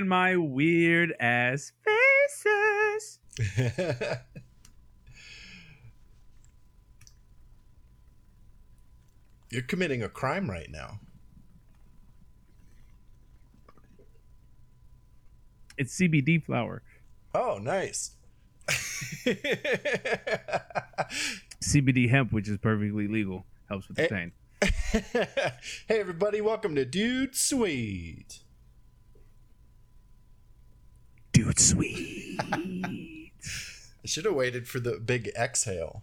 and my weird ass faces. You're committing a crime right now. It's CBD flower. Oh, nice. CBD hemp, which is perfectly legal, helps with the Eh. pain. hey, everybody, welcome to Dude Sweet. Dude, sweet. I should have waited for the big exhale.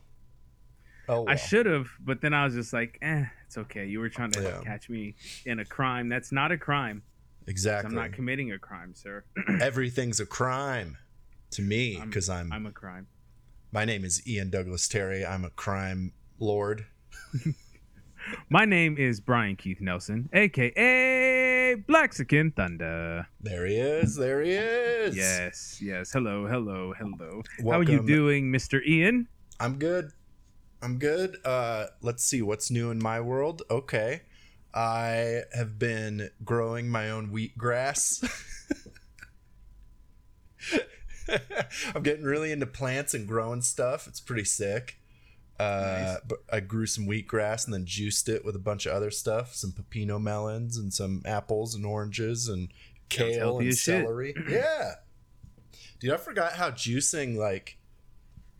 Oh, I should have, but then I was just like, eh, it's okay. You were trying to Yeah. catch me in a crime. That's not a crime. exactly. I'm not committing a crime, sir. Everything's a crime to me I'm- because I'm, I'm a crime. My name is Ian Douglas Terry. I'm a crime lord. My name is Brian Keith Nelson, aka Blaxican Thunder. There he is. There he is. Yes, yes. Hello, hello, hello. How are you doing, Mr. Ian? I'm good. I'm good. Uh, let's see what's new in my world. Okay. I have been growing my own wheatgrass. I'm getting really into plants and growing stuff. It's pretty sick. Uh, Nice. I grew some wheatgrass and then juiced it with a bunch of other stuff, some pepino melons and some apples and oranges and kale and celery. yeah. Dude, I forgot how juicing like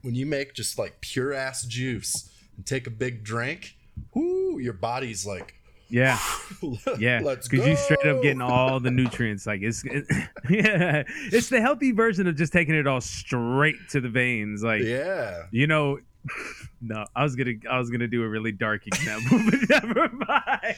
when you make just like pure ass juice and take a big drink, whoo, your body's like, Yeah, yeah. Because you straight up getting all the nutrients. Like it's, it, yeah, it's the healthy version of just taking it all straight to the veins. Like yeah. you know, no, I was gonna, I was gonna do a really dark example, but never mind.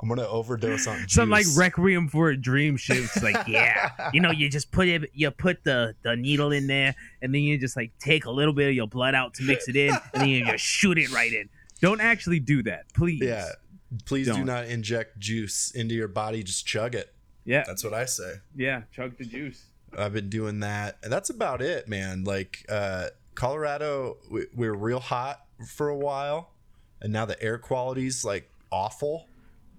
I'm gonna overdose on juice. Some like requiem for a dream shit. It's like, yeah, you know, you just put it, you put the the needle in there, and then you just like take a little bit of your blood out to mix it in, and then you just shoot it right in. Don't actually do that, please. Yeah. Please do Don't. not inject juice into your body. Just chug it. yeah, That's what I say. yeah. Chug the juice. I've been doing that, and that's about it, man. Like uh, Colorado, we, we were real hot for a while, and now the air quality's like awful.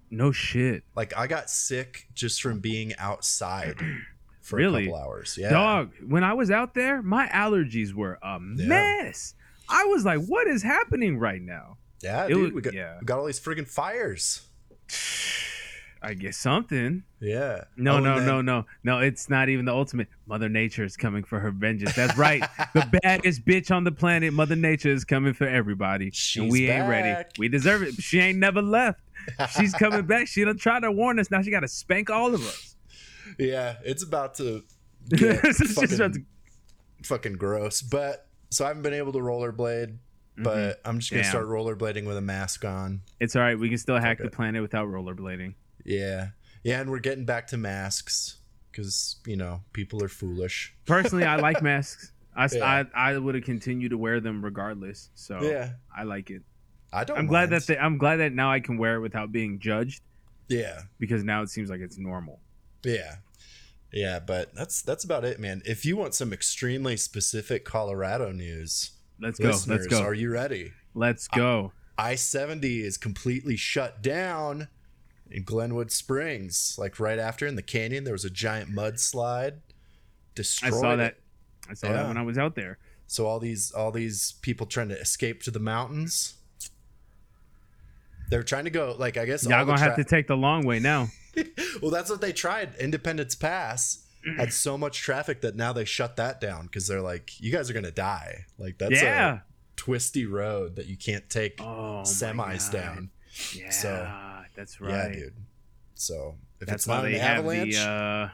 No shit. Like I got sick just from being outside for Really? a couple hours. Yeah, Dog, when I was out there, my allergies were a mess. I was like, what is happening right now? yeah, It dude. was- we got yeah. we got all these friggin' fires. I guess something. Yeah. No, Oh, no, then- no, no, no. It's not even the ultimate. Mother Nature is coming for her vengeance. That's right. the baddest bitch on the planet, Mother Nature, is coming for everybody, She's and we ain't ready. We deserve it. She ain't never left. She's coming back. She done tried to warn us. Now she got to spank all of us. Yeah, it's about to get It's fucking, about to- fucking gross. But so I haven't been able to rollerblade, mm-hmm. but I'm just gonna Damn. start rollerblading with a mask on. It's all right. We can still hack okay. the planet without rollerblading. Yeah, yeah, and we're getting back to masks because you know people are foolish. Personally, I like masks. I, Yeah. I, I would have continued to wear them regardless. So Yeah, I like it. I don't. I'm glad mind. that they, I'm glad that now I can wear it without being judged Yeah, because now it seems like it's normal. yeah, yeah. But that's that's about it, man. If you want some extremely specific Colorado news, Let's go. listeners, Let's go. are you ready? Let's go. I 70 is completely shut down in Glenwood Springs. Like right after in the canyon, there was a giant mudslide. Destroyed. I saw it. that. I saw Yeah. that when I was out there. So all these all these people trying to escape to the mountains. They're trying to go like I guess Y'all gonna have to take the long way now. well, that's what they tried. Independence Pass had so much traffic that now they shut that down because they're like, you guys are gonna die. Like that's yeah. a twisty road that you can't take Oh, semis down. Yeah. So, that's right. Yeah, dude. So if That's it's why not they an have avalanche, the. Uh,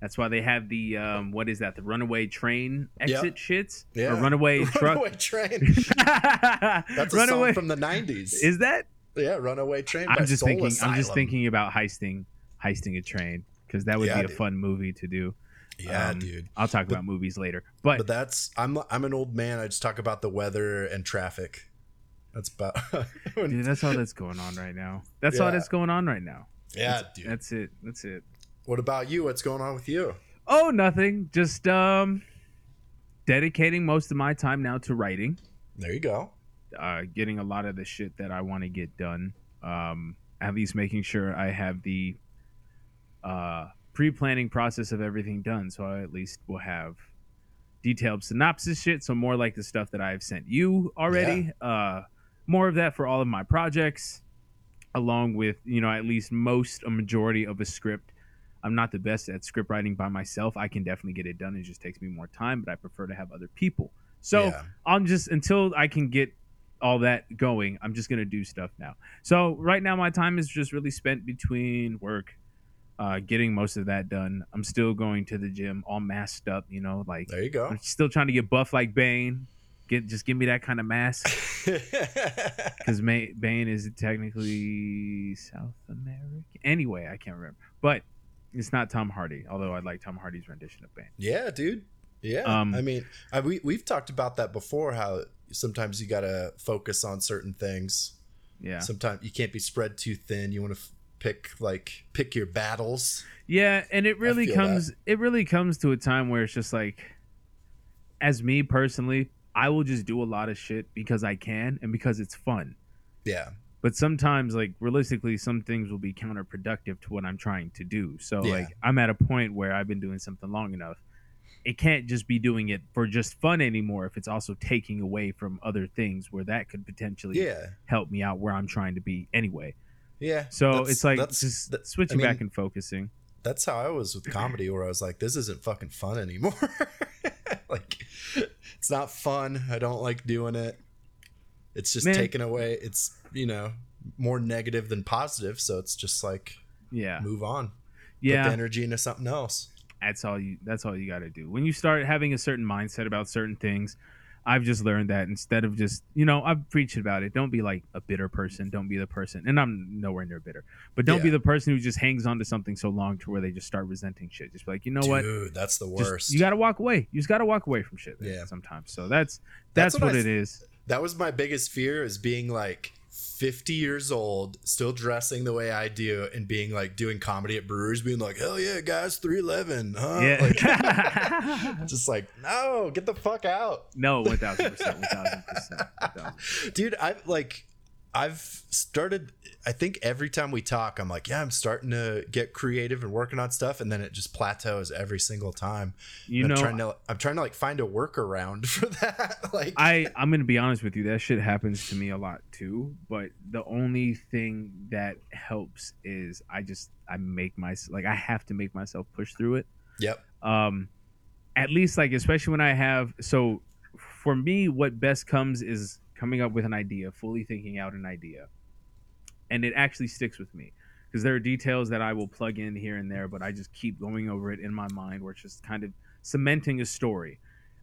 that's why they have the um, what is that? The runaway train exit shits Yeah. or runaway truck. runaway train. That's a runaway song from the '90s. is that? yeah, runaway train. I'm just Soul thinking. I'm just thinking about heisting, heisting a train because that would Yeah, be a dude. fun movie to do. Yeah, Um, dude. I'll talk But- about movies later, but, But that's I'm I'm an old man. I just talk about the weather and traffic. That's about. dude, that's all that's going on right now. That's all that's going on right now. yeah, That's- dude. That's it. That's it. What about you? What's going on with you? Oh, nothing. Just um dedicating most of my time now to writing. There you go. uh, getting a lot of the shit that I want to get done. Um, at least making sure I have the uh, pre-planning process of everything done, so I at least will have detailed synopsis shit. So more like the stuff that I've sent you already. Uh, more of that for all of my projects, along with you know at least most a majority of a script. I'm not the best at script writing by myself. I can definitely get it done. It just takes me more time, but I prefer to have other people. So Yeah. I'm just until I can get all that going, I'm just gonna do stuff now. So right now my time is just really spent between work, uh, getting most of that done. I'm still going to the gym, all masked up, you know, like There you go. I'm still trying to get buff like Bane. Get just give me that kind of mask because Bane is technically South American. Anyway, I can't remember, but it's not Tom Hardy. Although I like Tom Hardy's rendition of Bane. yeah, dude. Yeah. Um, I mean, I, we we've talked about that before. How sometimes you gotta focus on certain things. Yeah, Sometimes you can't be spread too thin. You want to f- pick like pick your battles. Yeah, and it really comes it really comes to a time where it's just like as me personally, I will just do a lot of shit because I can and because it's fun. Yeah. But sometimes like realistically some things will be counterproductive to what I'm trying to do. So Yeah. like I'm at a point where I've been doing something long enough. It can't just be doing it for just fun anymore if it's also taking away from other things where that could potentially Yeah. help me out where I'm trying to be anyway. Yeah. So it's like that's just that- switching I mean, back and focusing. that's how I was with comedy, where I was like, this isn't fucking fun anymore. like, it's not fun. I don't like doing it. It's just Man. taken away. It's you know more negative than positive. So it's just like Yeah. move on. Yeah. Put the energy into something else. that's all you that's all you got to do when you start having a certain mindset about certain things i've just learned that instead of just you know i've preached about it. Don't be like a bitter person. Don't be the person and i'm nowhere near bitter but don't be the person who just hangs on to something so long to where they just start resenting shit. Just be like you know what? Dude, that's the Just- worst. you got to walk away. You just got to walk away from shit Yeah. sometimes. So that's That's that's, what what, I it is. That was my biggest fear is being like 50 years old still dressing the way i do and being like doing comedy at breweries being like hell yeah guys 311 huh? Yeah. Like, just like no get the fuck out. No 1000% 1000% 1000%. dude i've like i've started i think every time we talk i'm like yeah i'm starting to get creative and working on stuff and then it just plateaus every single time you I'm know trying to i'm trying to like find a workaround for that like I I'm gonna be honest with you. That shit happens to me a lot too. But the only thing that helps is I just I make my like I have to make myself push through it. yep Um, at least like especially when I have so for me, what best comes is coming up with an idea, fully thinking out an idea, and it actually sticks with me because there are details that I will plug in here and there, but I just keep going over it in my mind where it's just kind of cementing a story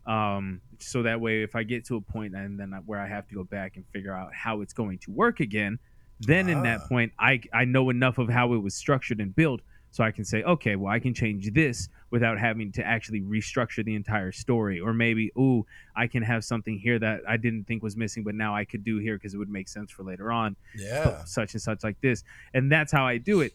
um, so that way if i get to a point and then I- where i have to go back and figure out how it's going to work again then in that Ah. point i i know enough of how it was structured and built so i can say okay well i can change this without having to actually restructure the entire story. Or maybe ooh i can have something here that i didn't think was missing but now i could do here because it would make sense for later on. Yeah. such and such like this. And that's how i do it.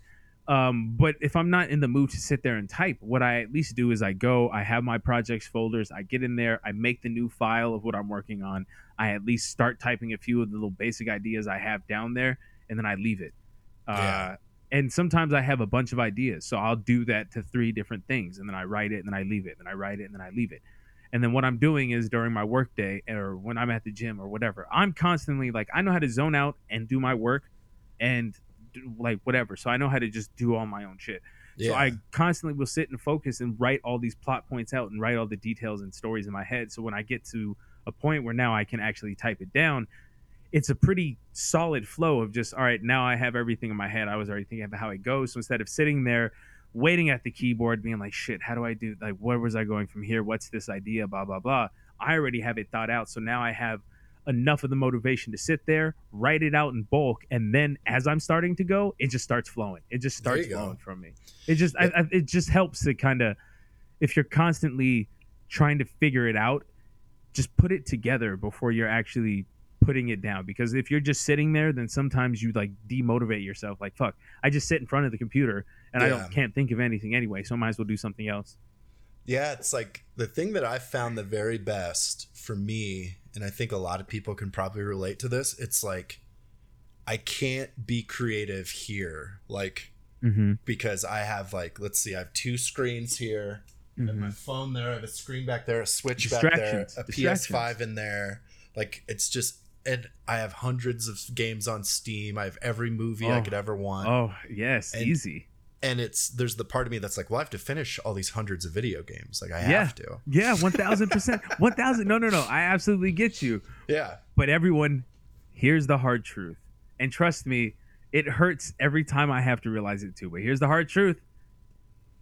Um, but if i'm not in the mood to sit there and type what i at least do is i go i have my projects folders i get in there i make the new file of what i'm working on. I at least start typing a few of the little basic ideas i have down there and then i leave it. Uh, Yeah. And sometimes i have a bunch of ideas so i'll do that to three different things and then i write it and then i leave it and then i write it and then i leave it. And then what i'm doing is during my work day or when i'm at the gym or whatever i'm constantly like i know how to zone out and do my work and do, like whatever so i know how to just do all my own shit. Yeah so i constantly will sit and focus and write all these plot points out and write all the details and stories in my head so when i get to a point where now i can actually type it down it's a pretty solid flow of just all right now i have everything in my head. I was already thinking about how it goes. So instead of sitting there waiting at the keyboard being like shit how do i do like where was i going from here? What's this idea? Blah blah blah. I already have it thought out. So now i have enough of the motivation to sit there write it out in bulk and then as i'm starting to go it just starts flowing. It just starts you go. flowing from me. It just I, I, it just helps to kind of if you're constantly trying to figure it out just put it together before you're actually putting it down because if you're just sitting there then sometimes you like demotivate yourself like fuck i just sit in front of the computer and i don't can't think of anything anyway so i might as well do something else Yeah, it's like the thing that I found the very best for me, and I think a lot of people can probably relate to this. It's like I can't be creative here, like Mm-hmm. because I have like let's see, I have two screens here, have my phone there, I have a screen back there, a Switch back there, a PS5 in there. Like it's just, and I have hundreds of games on Steam. I have every movie I Oh. could ever want. Oh yes, And- easy. and it's there's the part of me that's like, well, I have to finish all these hundreds of video games. Like I Yeah. have to. Yeah, one thousand percent. One thousand. No, no, no. I absolutely get you. Yeah. But everyone, here's the hard truth, and trust me, it hurts every time I have to realize it too. But here's the hard truth: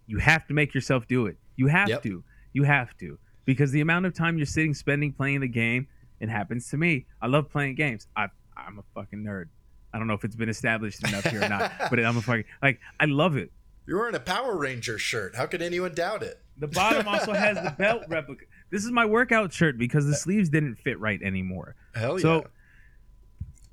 you have to make yourself do it. You have Yep. to. You have to because the amount of time you're sitting spending playing the game, it happens to me. I love playing games. I I'm a fucking nerd. I don't know if it's been established enough here or not, but I'm a fucking like I love it. You're wearing a Power Ranger shirt. How could anyone doubt it? The bottom also has the belt replica. This is my workout shirt because the sleeves didn't fit right anymore. Hell So yeah.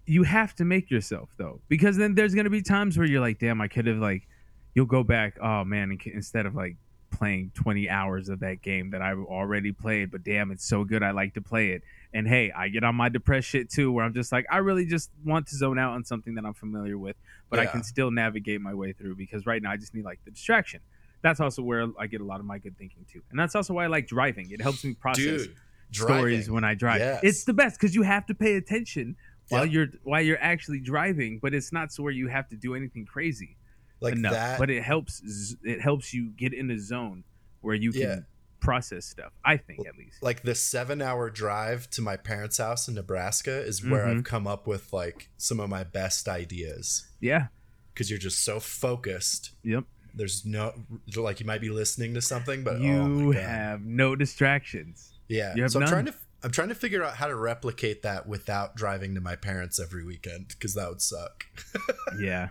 you have to make yourself though, because then there's gonna be times where you're like, damn, I could have like, you'll go back. Oh man, instead of like playing 20 hours of that game that I've already played, but damn, it's so good, I like to play it. And hey, I get on my depressed shit too, where I'm just like, I really just want to zone out on something that I'm familiar with, but I can still navigate my way through because right now I just need like the distraction. That's also where I get a lot of my good thinking too, and that's also why I like driving. It helps me process Dude, stories driving. when I drive. Yes. It's the best because you have to pay attention while Yeah. you're while you're actually driving, but it's not so where you have to do anything crazy like enough. that. But it helps it helps you get in a zone where you can Yeah. Process stuff. I think at least. like the seven hour drive to my parents' house in Nebraska is where Mhm. I've come up with like some of my best ideas Yeah. because you're just so focused. Yep. There's no like you might be listening to something, but you oh have no distractions. yeah. you have so I'm trying to I'm trying to figure out how to replicate that without driving to my parents every weekend because that would suck. yeah.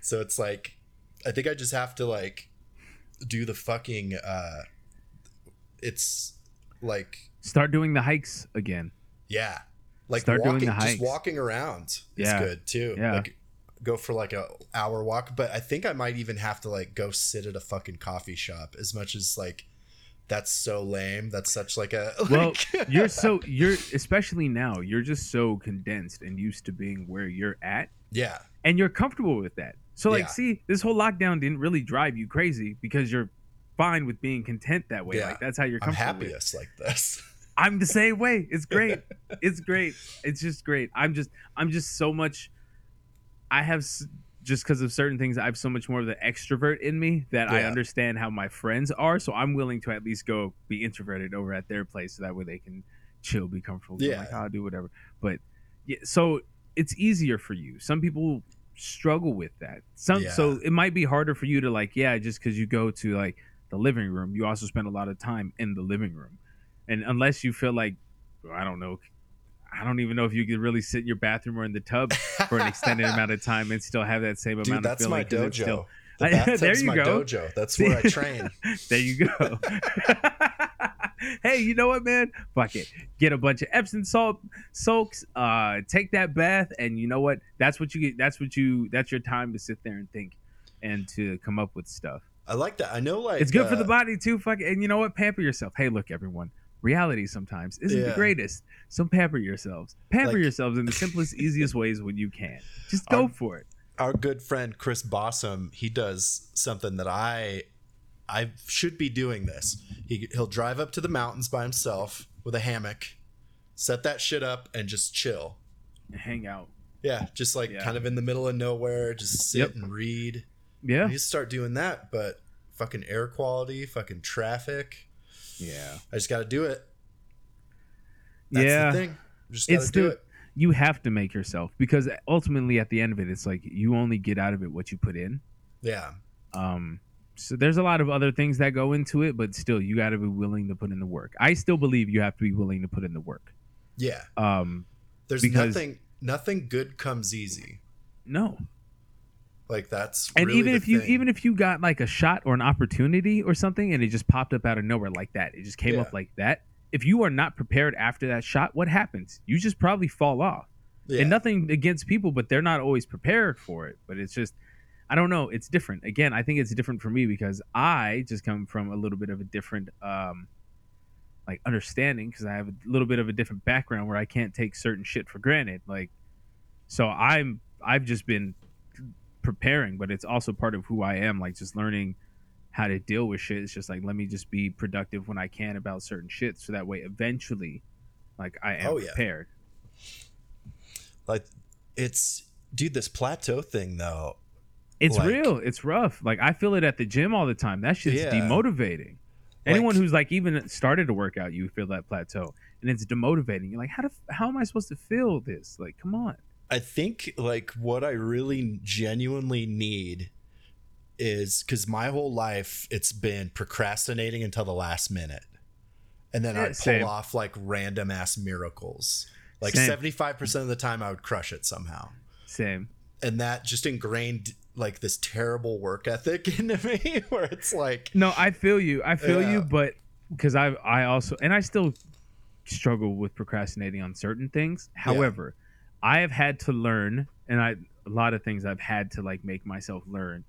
So it's like I think I just have to like do the fucking uh it's like Start doing the hikes again. yeah. Like Start doing walking the just walking around is Yeah. good too. Yeah. Like go for like a hour walk, but I think I might even have to like go sit at a fucking coffee shop as much as like that's so lame. That's such like a Well, you're so you're especially now, you're just so condensed and used to being where you're at yeah. and you're comfortable with that. So like, Yeah. see, this whole lockdown didn't really drive you crazy because you're fine with being content that way. Yeah. Like that's how you're I'm comfortable. with happiest like this. I'm the same way. It's great. it's great. It's just great. I'm just I'm just so much. I have just because of certain things. I have so much more of the extrovert in me that I understand how my friends are. So I'm willing to at least go be introverted over at their place, so that way they can chill, be comfortable. So I'm Yeah. like, I'll do whatever. But yeah, so it's easier for you. Some people struggle with that. Some Yeah. so it might be harder for you to like, yeah, just because you go to like the living room, you also spend a lot of time in the living room, and unless you feel like, I don't know, I don't even know if you could really sit in your bathroom or in the tub for an extended amount of time and still have that same Dude, amount of feeling. my 'cause it's dojo. still- the there you my go. dojo. That's where I train. there you go. hey, you know what, man? Fuck it. Get a bunch of Epsom salt soaks. Uh, take that bath, and you know what? That's what you get. That's what you. That's your time to sit there and think, and to come up with stuff. I like that. I know like It's good for uh, the body too. Fuck. And you know what? Pamper yourself. Hey, look, everyone. Reality sometimes isn't the greatest. So pamper yourselves. Pamper Like- yourselves in the simplest, easiest ways when you can. Just go Our- for it. our good friend Chris Bossum, he does something that I I should be doing this. He he'll drive up to the mountains by himself with a hammock, set that shit up and just chill. Hang out. Yeah, just like Yeah. kind of in the middle of nowhere, just sit Yep. and read. Yeah. You start doing that, but fucking air quality, fucking traffic. Yeah. I just got to do it. That's yeah. the thing. Just got It's to do the- it. you have to make yourself because ultimately at the end of it it's like you only get out of it what you put in Yeah. um so there's a lot of other things that go into it but still you got to be willing to put in the work i still believe you have to be willing to put in the work Yeah. um There's Because- nothing nothing good comes easy. no Like that's and really even if you thing. even if you got like a shot or an opportunity or something and it just popped up out of nowhere like that it just came Yeah. up like that if you are not prepared after that shot what happens you just probably fall off yeah. and nothing against people but they're not always prepared for it but it's just I don't know. It's different. Again, I think it's different for me because I just come from a little bit of a different um like understanding because I have a little bit of a different background where I can't take certain shit for granted. Like so I'm I've just been preparing, but it's also part of who I am, like just learning how to deal with shit. It's just like let me just be productive when I can about certain shit so that way eventually like I am Oh, yeah. prepared. Like it's dude, this plateau thing though. It's Like- real. It's rough. Like I feel it at the gym all the time. That shit's Yeah. demotivating. Anyone Like- who's like even started to work out, you feel that plateau, and it's demotivating. You're like, how do, how am I supposed to feel this? Like, come on. I think like what I really genuinely need is because my whole life it's been procrastinating until the last minute, and then Yeah, I'd pull same. off like random ass miracles. Like seventy five percent of the time, I would crush it somehow, Same. and that just ingrained like this terrible work ethic into me, where it's like, No, I feel you. I feel Yeah. you, but because I I also and I still struggle with procrastinating on certain things. However, I have had to learn, and I a lot of things I've had to like make myself learn.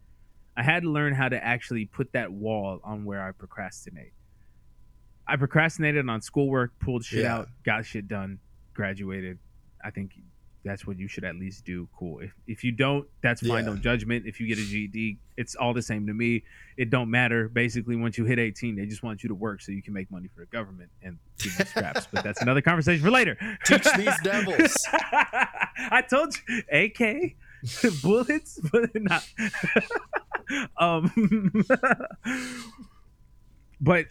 I had to learn how to actually put that wall on where I procrastinate. I procrastinated on schoolwork, pulled shit Yeah. out, got shit done, graduated. I think that's what you should at least do. Cool. If if you don't, that's fine. Yeah. No judgment. If you get a GED, it's all the same to me. It don't matter. Basically, once you hit 18, they just want you to work so you can make money for the government and give scraps. but that's another conversation for later. teach these devils. I told you, AK bullets, but not. um, but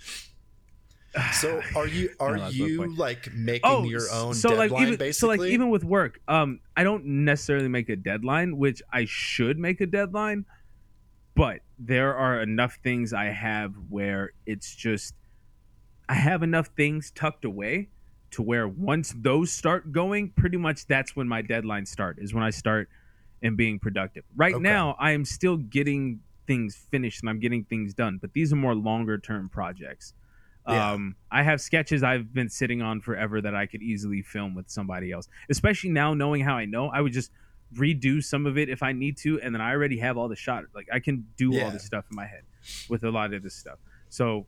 So are you are No, you like making oh, your own so deadline like even basically? so like even with work, um, I don't necessarily make a deadline, which I should make a deadline, but there are enough things I have where it's just I have enough things tucked away to where once those start going, pretty much that's when my deadlines start. Is when I start and being productive. Right Okay. now, I am still getting things finished and I'm getting things done, but these are more longer term projects. Yeah. Um, I have sketches I've been sitting on forever that I could easily film with somebody else. Especially now, knowing how I know, I would just redo some of it if I need to, and then I already have all the shot. Like I can do Yeah. all this stuff in my head with a lot of this stuff. So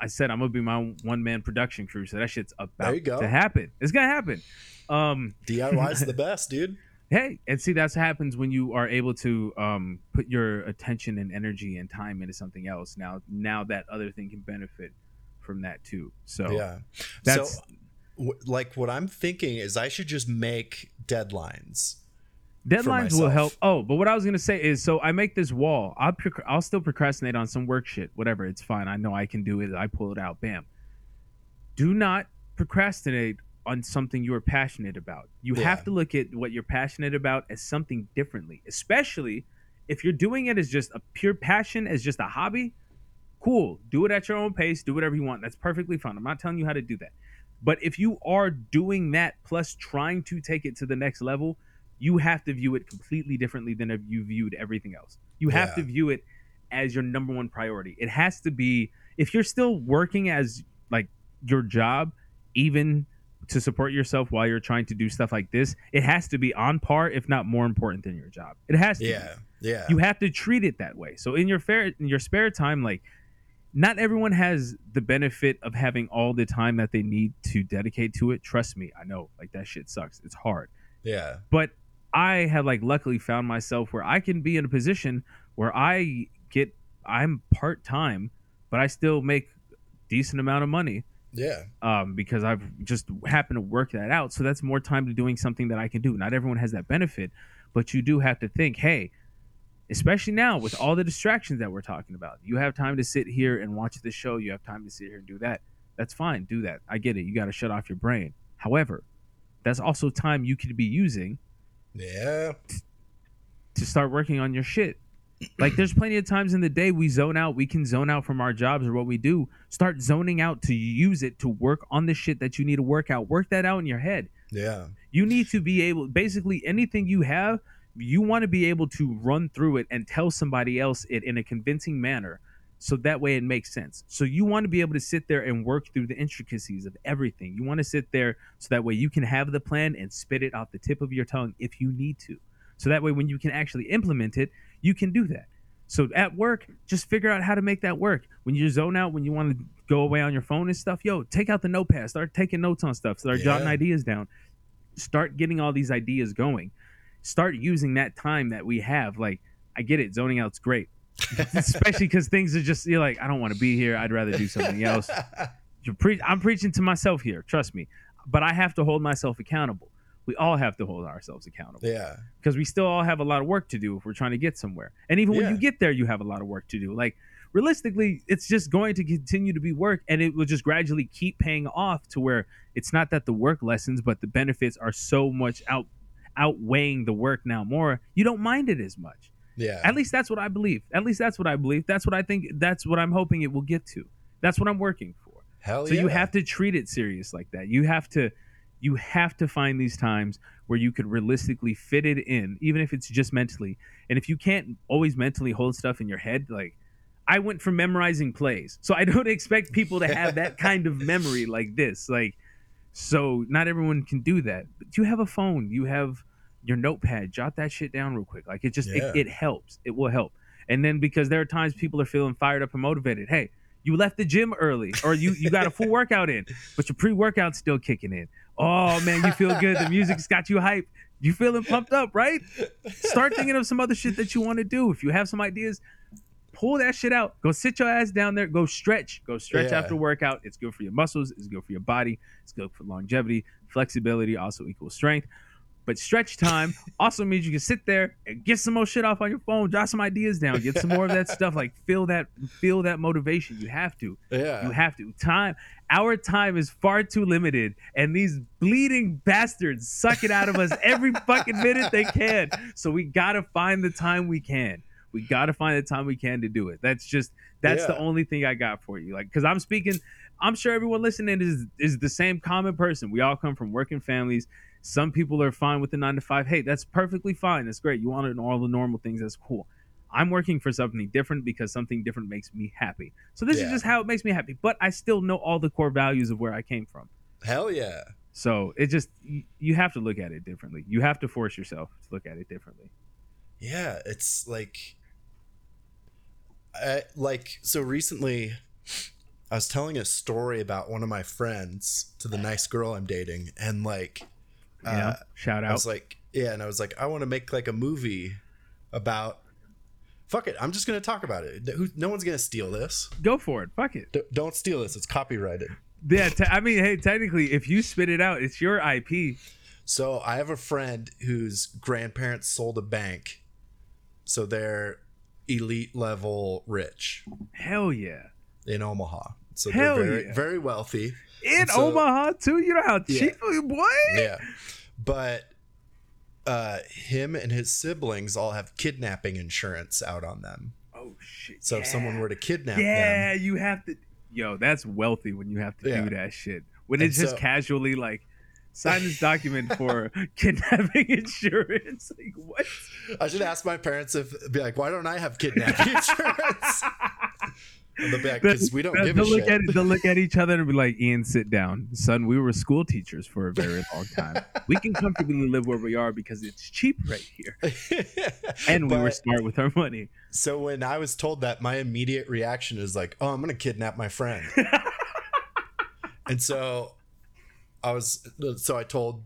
I said I'm gonna be my one man production crew. So that shit's about to happen. It's gonna happen. Um, DIY's the best, dude. hey, and see that's what happens when you are able to um, put your attention and energy and time into something else. Now, now that other thing can benefit from that too. So Yeah. that's so w- like what I'm thinking is I should just make deadlines. deadlines will help. Oh, but what I was gonna say is, so I make this wall. I'll proc- I'll still procrastinate on some work shit. Whatever, it's fine. I know I can do it. I pull it out. Bam. Do not procrastinate on something you are passionate about. You Yeah. have to look at what you're passionate about as something differently, especially if you're doing it as just a pure passion, as just a hobby. Cool. Do it at your own pace. Do whatever you want. That's perfectly fine. I'm not telling you how to do that. But if you are doing that plus trying to take it to the next level, you have to view it completely differently than if you viewed everything else. You have Yeah. to view it as your number one priority. It has to be if you're still working as like your job, even to support yourself while you're trying to do stuff like this, it has to be on par, if not more important than your job. It has to. be Yeah. Yeah. you have to treat it that way. So in your fair in your spare time, like not everyone has the benefit of having all the time that they need to dedicate to it. Trust me, I know like that shit sucks. It's hard. yeah. But I have like luckily found myself where I can be in a position where I get I'm part time, but I still make decent amount of money Yeah. um, because I've just happened to work that out. So that's more time to doing something that I can do. Not everyone has that benefit, but you do have to think, hey, especially now with all the distractions that we're talking about, you have time to sit here and watch the show. You have time to sit here and do that. That's fine. Do that. I get it. You got to shut off your brain. However, that's also time you could be using Yeah. to start working on your shit. Like there's plenty of times in the day we zone out, we can zone out from our jobs or what we do. Start zoning out to use it to work on the shit that you need to work out. Work that out in your head. Yeah. You need to be able basically anything you have, you want to be able to run through it and tell somebody else it in a convincing manner. So that way it makes sense. So you want to be able to sit there and work through the intricacies of everything. You want to sit there so that way you can have the plan and spit it off the tip of your tongue if you need to. So that way when you can actually implement it, You can do that. So at work, just figure out how to make that work. When you zone out, when you want to go away on your phone and stuff, yo, take out the notepad, start taking notes on stuff, start jotting ideas down, start getting all these ideas going. Start using that time that we have. Like, I get it, zoning out's great, especially because things are just you're like, I don't want to be here. I'd rather do something else. You're pre- I'm preaching to myself here, trust me. But I have to hold myself accountable. We all have to hold ourselves accountable yeah. because we still all have a lot of work to do if we're trying to get somewhere. And even when you get there, you have a lot of work to do. Like realistically, it's just going to continue to be work, and it will just gradually keep paying off to where it's not that the work lessens, but the benefits are so much out outweighing the work now more. You don't mind it as much. Yeah. At least that's what I believe. At least that's what I believe. That's what I think. That's what I'm hoping it will get to. That's what I'm working for. Hell So yeah. you have to treat it serious like that. You have to you have to find these times where you could realistically fit it in, even if it's just mentally. And if you can't always mentally hold stuff in your head, like I went from memorizing plays. So I don't expect people to have that kind of memory like this. Like so not everyone can do that. But you have a phone, you have your notepad, jot that shit down real quick. Like it just Yeah. it, it helps. It will help. And then because there are times people are feeling fired up and motivated. Hey, you left the gym early or you you got a full workout in, but your pre-workout's still kicking in. Oh man, you feel good. The music's got you hyped. You feeling pumped up, right? Start thinking of some other shit that you want to do. If you have some ideas, pull that shit out. Go sit your ass down there. Go stretch. Go stretch Yeah. after workout. It's good for your muscles. It's good for your body. It's good for longevity. Flexibility also equals strength. But stretch time also means you can sit there and get some more shit off on your phone, jot some ideas down, get some more of that stuff. Like feel that, feel that motivation. You have to. yeah. You have to. Time, our time is far too limited, and these bleeding bastards suck it out of us every fucking minute they can. So we gotta find the time we can. We gotta find the time we can to do it. That's just that's the only thing I got for you. Like, because I'm speaking, I'm sure everyone listening is is the same common person. We all come from working families. Some people are fine with the nine to five. Hey, that's perfectly fine. That's great. You want to know all the normal things. That's cool. I'm working for something different because something different makes me happy. So this is just how it makes me happy. But I still know all the core values of where I came from. Hell yeah. So it just you, you have to look at it differently. You have to force yourself to look at it differently. Yeah, it's like I, like so recently I was telling a story about one of my friends to the nice girl I'm dating and like You know? uh, Shout out. I was like yeah, and I was like I want to make like a movie about Fuck it, I'm just going to talk about it. Who, no one's going to steal this. Go for it. Fuck it. D- don't steal this. It's copyrighted. Yeah. Te- I mean, hey, technically, if you spit it out, it's your IP. So I have a friend whose grandparents sold a bank. So they're elite level rich Hell yeah. in Omaha. So Hell they're very, yeah. very wealthy. In so- Omaha too. You know how Yeah. boy. Yeah. But uh him and his siblings all have kidnapping insurance out on them. Oh shit. So if someone were to kidnap yeah, them, you have to. Yo, that's wealthy when you have to Yeah. do that shit. When And it's just so- casually like, sign this document for kidnapping insurance. Like what? I should ask my parents if be like, why don't I have kidnapping insurance? They'll be like, because we don't They'll- give a look shit. At, they'll look at each other and be like, "Ian, sit down, son. We were school teachers for a very long time. We can comfortably live where we are because it's cheap right here, and we were But- smart with our money." So when I was told that, my immediate reaction is like, "Oh, I'm gonna kidnap my friend." and so I was, so I told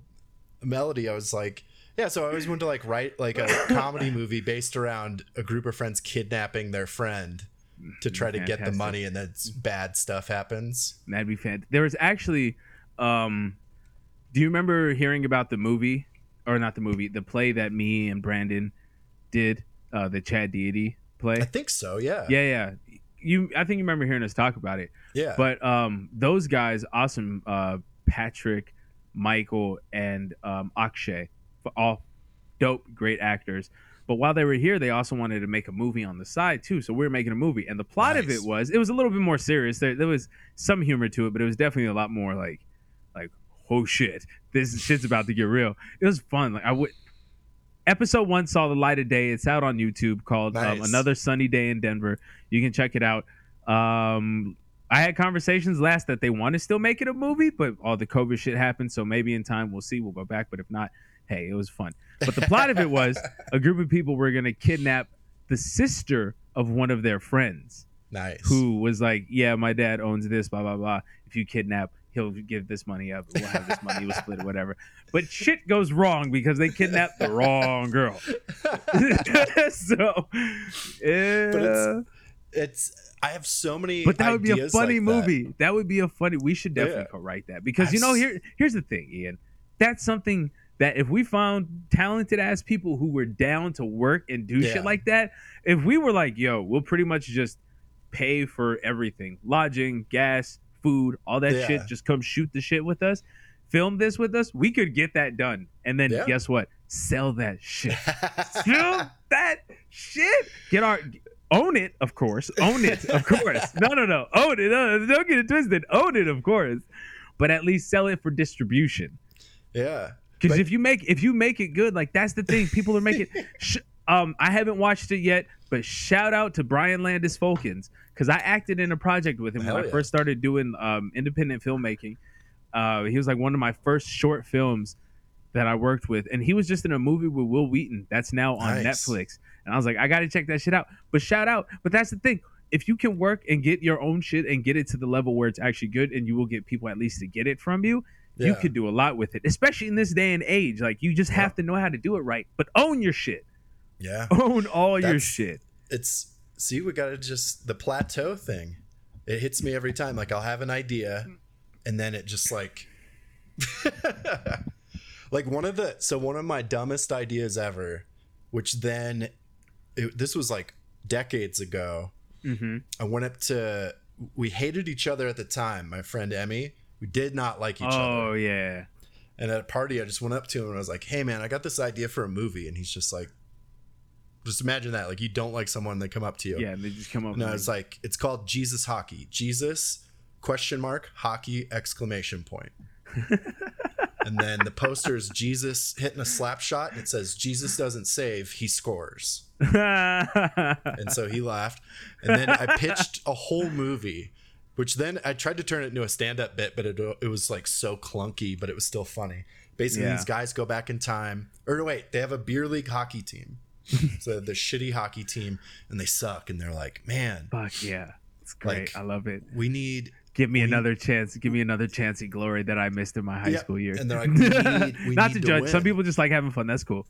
Melody, I was like, "Yeah." So I always wanted to like write like a comedy movie based around a group of friends kidnapping their friend to try to get the money, and then bad stuff happens. That'd be fantastic. There was actually, um, do you remember hearing about the movie, or not the movie, the play that me and Brandon did, uh, the Chad Deity play? I think so. Yeah. yeah, yeah. You, I think you remember hearing us talk about it. Yeah. But um, those guys, awesome. Uh, Patrick, Michael, and um, Akshay, all dope, great actors. But while they were here, they also wanted to make a movie on the side too. So we were making a movie, and the plot of it was it was a little bit more serious. There, there was some humor to it, but it was definitely a lot more like, like oh shit, this shit's about to get real. It was fun. Like I would. Episode one saw the light of day. It's out on YouTube called um, "Another Sunny Day in Denver." You can check it out. Um, I had conversations last that they want to still make it a movie, but all the COVID shit happened. So maybe in time we'll see. We'll go back. But if not, hey, it was fun. But the plot of it was a group of people were going to kidnap the sister of one of their friends Nice. who was like, "Yeah, my dad owns this, blah blah blah. If you kidnap, he'll give this money up. We'll have this money. We'll split it, whatever." But shit goes wrong because they kidnapped the wrong girl. so, yeah. But it's it's, I have so many. But that would be a funny like movie. That. would be a funny. We should definitely Yeah. co-write that because you I've know here here's the thing, Ian. That's something that if we found talented ass people who were down to work and do Yeah. shit like that, if we were like, yo, we'll pretty much just pay for everything, lodging, gas, food, all that Yeah. shit. Just come shoot the shit with us, film this with us. We could get that done, and then Yeah. guess what? Sell that shit. Film that shit. Get our own it, of course. Own it, of course. No, no, no. Own it. No, no, don't get it twisted. Own it, of course. But at least sell it for distribution. yeah. Because if you make if you make it good, like that's the thing. People are making. sh- um, I haven't watched it yet, but shout out to Brian Landis Folkins because I acted in a project with him Hell when I first started doing um, independent filmmaking. Uh, he was like one of my first short films that I worked with, and he was just in a movie with Wil Wheaton that's now on Nice. Netflix. And I was like, I got to check that shit out. But shout out. But that's the thing. If you can work and get your own shit and get it to the level where it's actually good, and you will get people at least to get it from you, you could do a lot with it, especially in this day and age. Like you just have to know how to do it right, but own your shit. Yeah. Own all your shit. It's see, we got to just the plateau thing. It hits me every time. Like I'll have an idea, and then it just like, like one of the so one of my dumbest ideas ever, which then, it, this was like decades ago. Mm-hmm. I went up to. We hated each other at the time. My friend Emmy. We did not like each other. Oh yeah. And at a party, I just went up to him and I was like, "Hey, man, I got this idea for a movie." And he's just like, "Just imagine that. Like, you don't like someone, they come up to you." Yeah, and they just come up. No, it's like it's called Jesus Hockey. Jesus question mark hockey exclamation point. and then the poster is Jesus hitting a slap shot, and it says Jesus doesn't save, he scores. And so he laughed. And then I pitched a whole movie, which then I tried to turn it into a stand-up bit, but it, it was like so clunky, but it was still funny. Basically, Yeah. these guys go back in time. Or no, wait, they have a beer league hockey team. so they have the shitty hockey team, and they suck. And they're like, man, Fuck yeah. It's great. Like- I love it. we need Give me we- another chance. Give me another chance at glory that I missed in my high Yeah, school years. and they're like, we need- we Not need to to judge. Some people just like having fun. That's cool.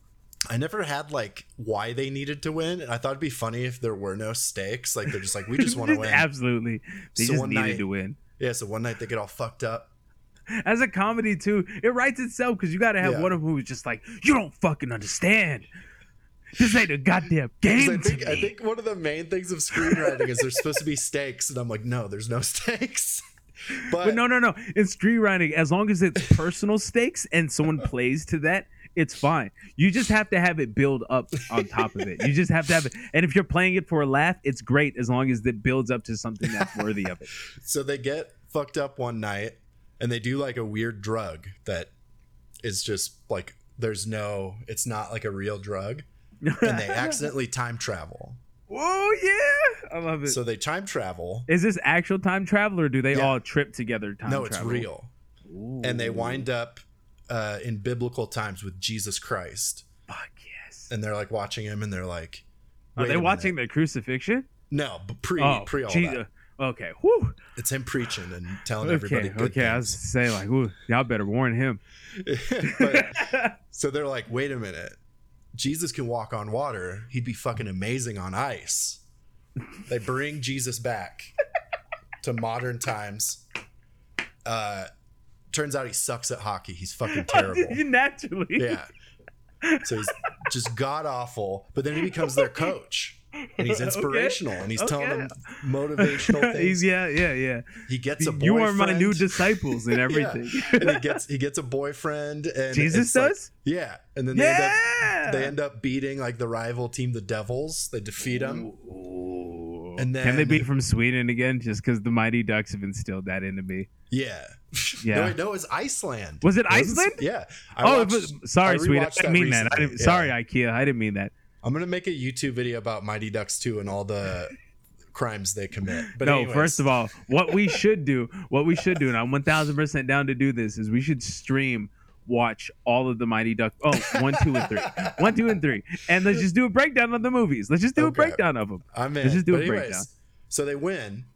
I never had like why they needed to win, and I thought it'd be funny if there were no stakes. Like they're just like, we just want to win. Absolutely. They So just one needed night- to win. Yeah, so one night they get all fucked up. As a comedy too, it writes itself because you got to have Yeah. one of them who's just like, you don't fucking understand. This ain't a goddamn game I to think I think one of the main things of screenwriting is there's supposed to be stakes, and I'm like, no, there's no stakes. But, But no, no, no. In screenwriting, as long as it's personal stakes and someone plays to that, it's fine. You just have to have it build up on top of it. You just have to have it. And if you're playing it for a laugh, it's great as long as it builds up to something that's worthy of it. so they get fucked up one night, and they do like a weird drug that is just like there's no, it's not like a real drug, and they accidentally time travel. oh yeah. I love it. So they time travel. Is this actual time travel or do they Yeah. all trip together time no, it's travel? real. and they wind up uh, in biblical times with Jesus Christ, Fuck yes. and they're like watching him, and they're like, Are they watching minute." the crucifixion? No, but pre oh, pre all Jesus. that. Okay. Whew. It's him preaching and telling everybody Okay. good Okay. I was things. say like, ooh, y'all better warn him. But- so they're like, wait a minute, Jesus can walk on water. He'd be fucking amazing on ice. They bring Jesus back to modern times. Uh, turns out he sucks at hockey. He's fucking terrible. Naturally. Yeah. So he's just god awful, but then he becomes their coach. And he's Okay. inspirational and he's telling them motivational things. He's yeah, yeah, yeah. he gets a boyfriend. You are my new disciples and everything. and he gets he gets a boyfriend and Jesus it's like- does? yeah. And then they end up yeah. they end up beating like the rival team, the Devils. They defeat them. And Can they be from Sweden again? Just because the Mighty Ducks have instilled that into me. Yeah. Yeah. No, wait, no, it was Iceland. Was it Iceland? Yeah. I oh, watched- was, sorry, I Sweden. I didn't mean that. I didn't, Yeah. Sorry, IKEA. I didn't mean that. I'm gonna make a YouTube video about Mighty Ducks 2 and all the crimes they commit. But no, anyways, first of all, what we should do, what we should do, and I'm 1000% down to do this, is we should stream watch all of the Mighty Duck. Oh, one, two, and three. One, two, and three. And let's just do a breakdown of the movies. Let's just do a breakdown of them. I'm in. Let's just do But a anyways, breakdown. So they win.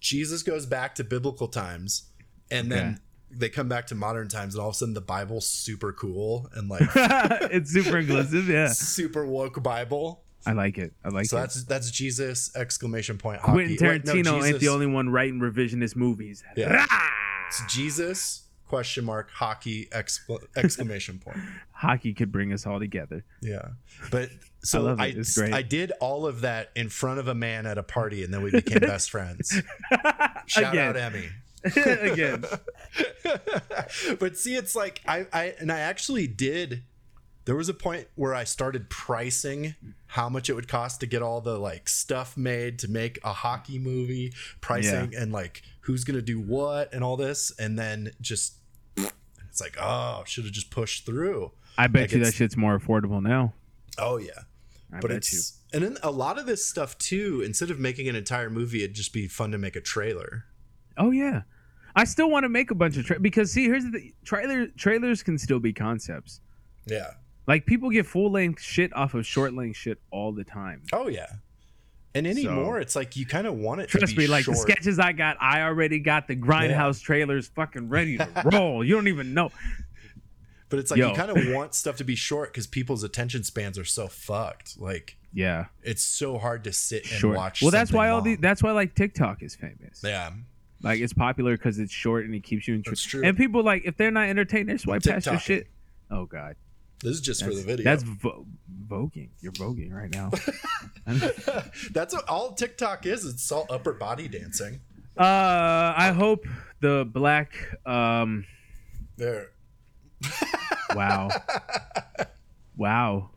Jesus goes back to biblical times, and then they come back to modern times, and all of a sudden the Bible's super cool and like it's super inclusive. Yeah, super woke Bible. I like it. I like so it. So that's that's Jesus exclamation point Quentin hockey. Wait, no, Tarantino ain't the only one writing revisionist movies. Yeah. It's Jesus question mark hockey excla- exclamation point. Hockey could bring us all together. Yeah, but so I it. Great. I did all of that in front of a man at a party, and then we became best friends. Shout Again. out Emmy. Again. but see, it's like I, I and I actually did. There was a point where I started pricing how much it would cost to get all the like stuff made to make a hockey movie, pricing and like who's gonna do what and all this, and then just it's like, oh, should have just pushed through. I bet Like you that shit's more affordable now. Oh yeah, I but bet it's you. and then a lot of this stuff too. Instead of making an entire movie, it'd just be fun to make a trailer. Oh yeah, I still want to make a bunch of tra- because see, here's the trailer trailers can still be concepts. Yeah. Like people get full length shit off of short length shit all the time. Oh yeah. And anymore, it's like you kind of want it. Trust to be me, like short. the sketches I got, I already got the grindhouse trailers fucking ready to roll. You don't even know. But it's like Yo. you kind of want stuff to be short because people's attention spans are so fucked. Like Yeah, it's so hard to sit and short. watch. Well, that's why all long. the that's why like TikTok is famous. yeah, Like it's popular because it's short and it keeps you in. That's true. And people like if they're not entertained, they swipe past your shit. Oh god, this is just that's, for the video. That's vo- voguing. You're voguing right now. that's what all TikTok is. It's all upper body dancing. uh, I hope the black. Um, There. wow, wow,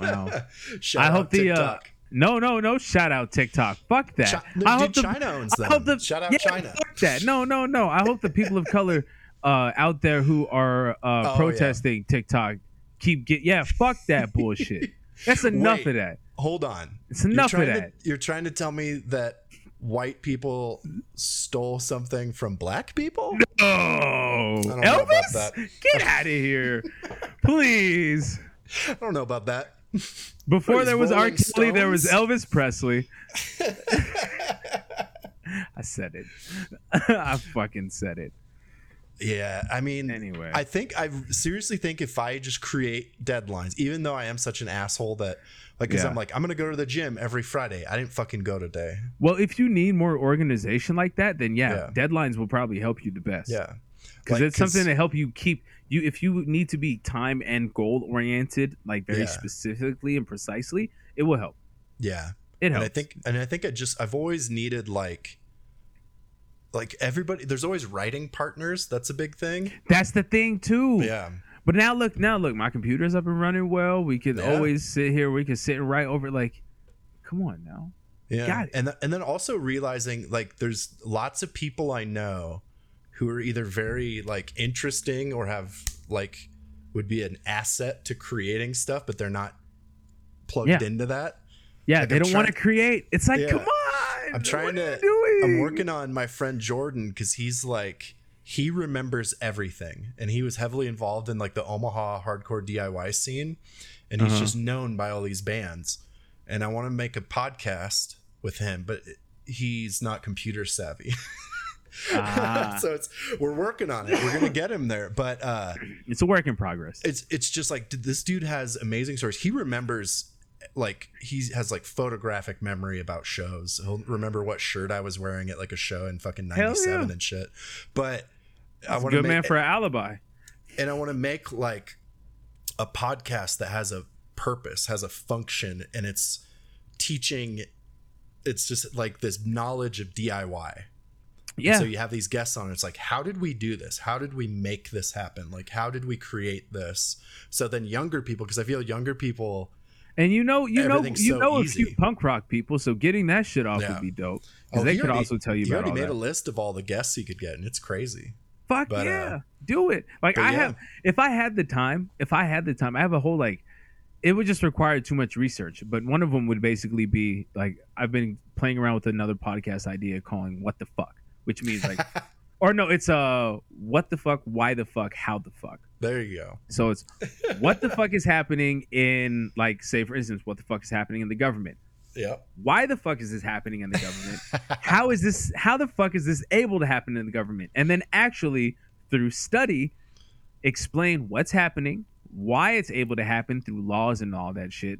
wow. Shout I hope the uh. No, no, no. Shout out TikTok. Fuck that. Chi- no, I hope the, China owns I them. hope the, Shout out yeah, China. Fuck that. No, no, no. I hope the people of color uh, out there who are uh, Oh, yeah. protesting TikTok keep get. Yeah, fuck that bullshit. That's enough Wait. of that. Hold on. It's enough of that. To, you're trying to tell me that white people stole something from black people? About Elvis, get out of here, please. I don't know about that. Before there was R. Kelly, there was Elvis Presley. I said it. I fucking said it. Yeah, I mean, Anyway. I think I seriously think if I just create deadlines, even though I am such an asshole that, like, because Yeah. I'm like, I'm gonna go to the gym every Friday. I didn't fucking go today. Well, if you need more organization like that, then yeah, Yeah. deadlines will probably help you the best. Yeah, because Like, it's something to help you keep you. If you need to be time and goal oriented, like very Yeah. specifically and precisely, it will help. yeah. It And helps. I think, and I think I just, I've always needed like, like everybody. There's always writing partners. That's a big thing. that's the thing too. Yeah, But now look, now look, my computer's up and running well. We could Yeah. always sit here. We could sit and write over. Like, come on now. yeah. And th- and then also realizing like there's lots of people I know who are either very like interesting or have like would be an asset to creating stuff, but they're not plugged Yeah. into that. Yeah, Like, they I'm don't want to create. It's like, Yeah. come on. I'm trying what are to- you doing? I'm working on my friend Jordan because he's like he remembers everything and he was heavily involved in like the Omaha hardcore DIY scene and he's Uh-huh. just known by all these bands and I want to make a podcast with him but he's not computer savvy. Ah. so it's we're working on it. We're going to get him there but uh It's a work in progress. it's it's just like this dude has amazing stories. He remembers like he has like photographic memory about shows. He'll remember what shirt I was wearing at like a show in fucking '97 yeah. and shit. But I want to good make man for an alibi. and I want to make like a podcast that has a purpose, has a function, and it's teaching. It's just like this knowledge of DIY. Yeah. So you have these guests on. It's like, how did we do this? How did we make this happen? Like, how did we create this? So then younger people, because I feel younger people. And you know, you know, you so know a few punk rock people, so getting that shit off Yeah. would be dope. Because Oh, they could already- also tell you He about already made that. a list of all the guests he could get, and it's crazy. Fuck but, uh, yeah, do it. Like I yeah. have, if I had the time, if I had the time, I have a whole like, it would just require too much research. But one of them would basically be like, I've been playing around with another podcast idea calling "What the fuck," which means like, or no, it's uh, what the fuck, why the fuck, how the fuck. There you go. So it's what the fuck is happening in like say for instance, what the fuck is happening in the government? Yep. Why the fuck is this happening in the government? how is this how the fuck is this able to happen in the government? And then actually through study explain what's happening, why it's able to happen through laws and all that shit.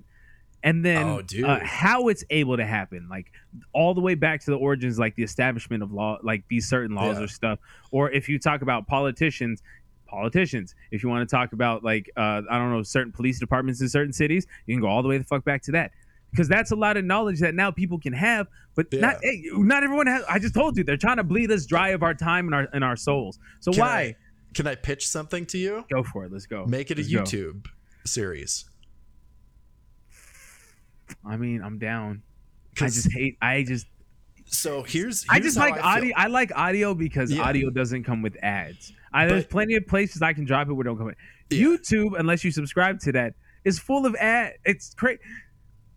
And then Oh, uh, how it's able to happen, like all the way back to the origins, like the establishment of law, like these certain laws Yeah. or stuff. Or if you talk about politicians, politicians. If you want to talk about like uh, I don't know certain police departments in certain cities, you can go all the way the fuck back to that because that's a lot of knowledge that now people can have. But not hey, not everyone has. I just told you they're trying to bleed us dry of our time and our and our souls. So Can why? I, can I pitch something to you? Go for it. Let's go. Make it a Let's go. YouTube series. I mean, I'm down. I just hate. I just. So here's, I just like I audio. I like audio because Yeah. audio doesn't come with ads. I, there's But- plenty of places I can drop it where don't come In. Yeah. YouTube, unless you subscribe to that, is full of ad. It's crazy.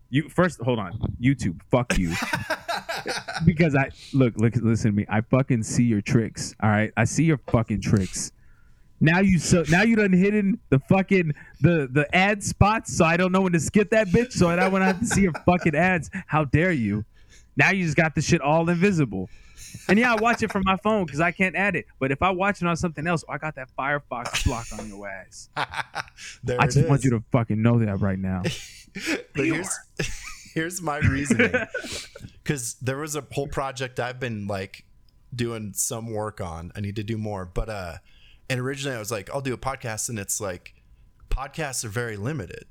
You first hold on. YouTube, fuck you. because I look, look, listen to me. I fucking see your tricks. All right, I see your fucking tricks. Now you so now you done hidden the fucking the the ad spots, so I don't know when to skip that bitch. So I don't want to have to see your fucking ads. How dare you? Now you just got the shit all invisible. And yeah, I watch it from my phone because I can't add it. But if I watch it on something else, I got that Firefox block on your ass. there I it just want you to fucking know that right now. But here's here's my reasoning. Because there was a whole project I've been like doing some work on. I need to do more. But uh and originally I was like, I'll do a podcast, and it's like podcasts are very limited.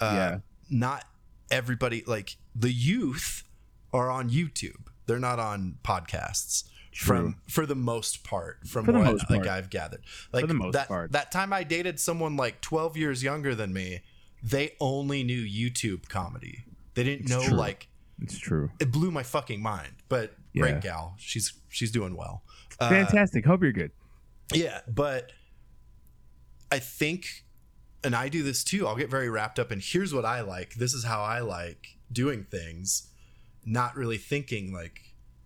Uh Yeah. not everybody like the youth are on YouTube. They're not on podcasts. From for the most part, from what most like part. I've gathered, like the most that part. that time I dated someone like twelve years younger than me, they only knew YouTube comedy. They didn't It's know true. like It's true. it blew my fucking mind. But Yeah. great gal, she's she's doing well. Uh, Fantastic. Hope you're good. Yeah, but I think, and I do this too. I'll get very wrapped up in here's what I like. This is how I like doing things, not really thinking like,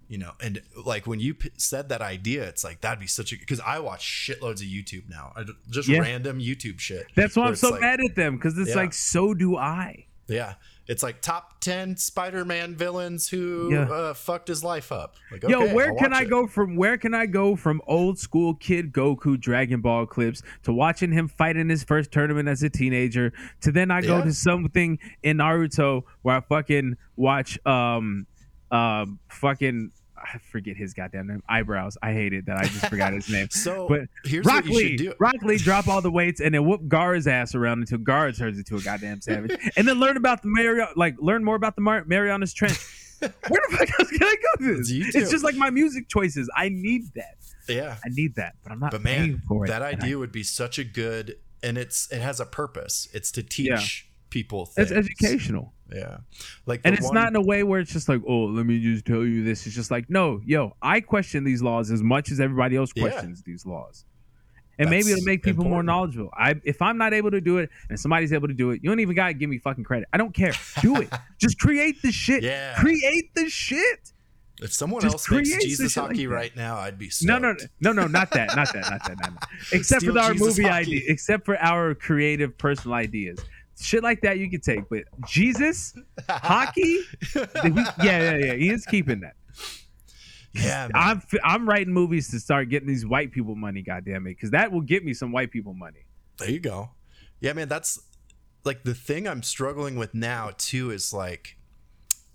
you know, and like when you p- said that idea, it's like that'd be such a because I watch shitloads of YouTube now. I just Yeah. random YouTube shit. That's why I'm so like- mad at them because it's Yeah. like so do I. Yeah, it's like top ten Spider-Man villains who Yeah. uh, fucked his life up. Like, Yo, where I'll can I it. go from where can I go from old school kid Goku Dragon Ball clips to watching him fight in his first tournament as a teenager to then I go Yeah. to something in Naruto where I fucking watch um um fucking I forget his goddamn name eyebrows. I hated that I just forgot his name. So But here's Rock what you should Lee, do. Rock Lee, drop all the weights and then whoop Gaara's ass around until Gaara turns into a goddamn savage, and then learn about the Mariana, like learn more about the Mar- Marianas Trench. Where the fuck else can I go with this? It's just like my music choices. I need that. Yeah, I need that, but I'm not but paying man, for it. that And I- idea would be such a good, and it's it has a purpose. It's to teach Yeah. People things. it's educational, Yeah, like and it's one- not in a way where it's just like, oh, let me just tell you this. It's just like, no, yo, I question these laws as much as everybody else Yeah. questions these laws. And maybe That's it'll make people more important. knowledgeable. I if I'm not able to do it and somebody's able to do it, you don't even gotta give me fucking credit. I don't care. Do it. just create the shit. Yeah. Create the shit. If someone just else makes create some Jesus shit like hockey that. right now, I'd be No, no, no, no, not that, not that, not that, not that. Except Steal for our Jesus movie hockey. idea, except for our creative personal ideas. Shit like that you can take, but Jesus hockey, we- yeah, yeah, yeah. Ian's keeping that. yeah, man. I'm I'm writing movies to start getting these white people money. Goddamn it, because that will get me some white people money. There you go. Yeah, man, that's like the thing I'm struggling with now too is like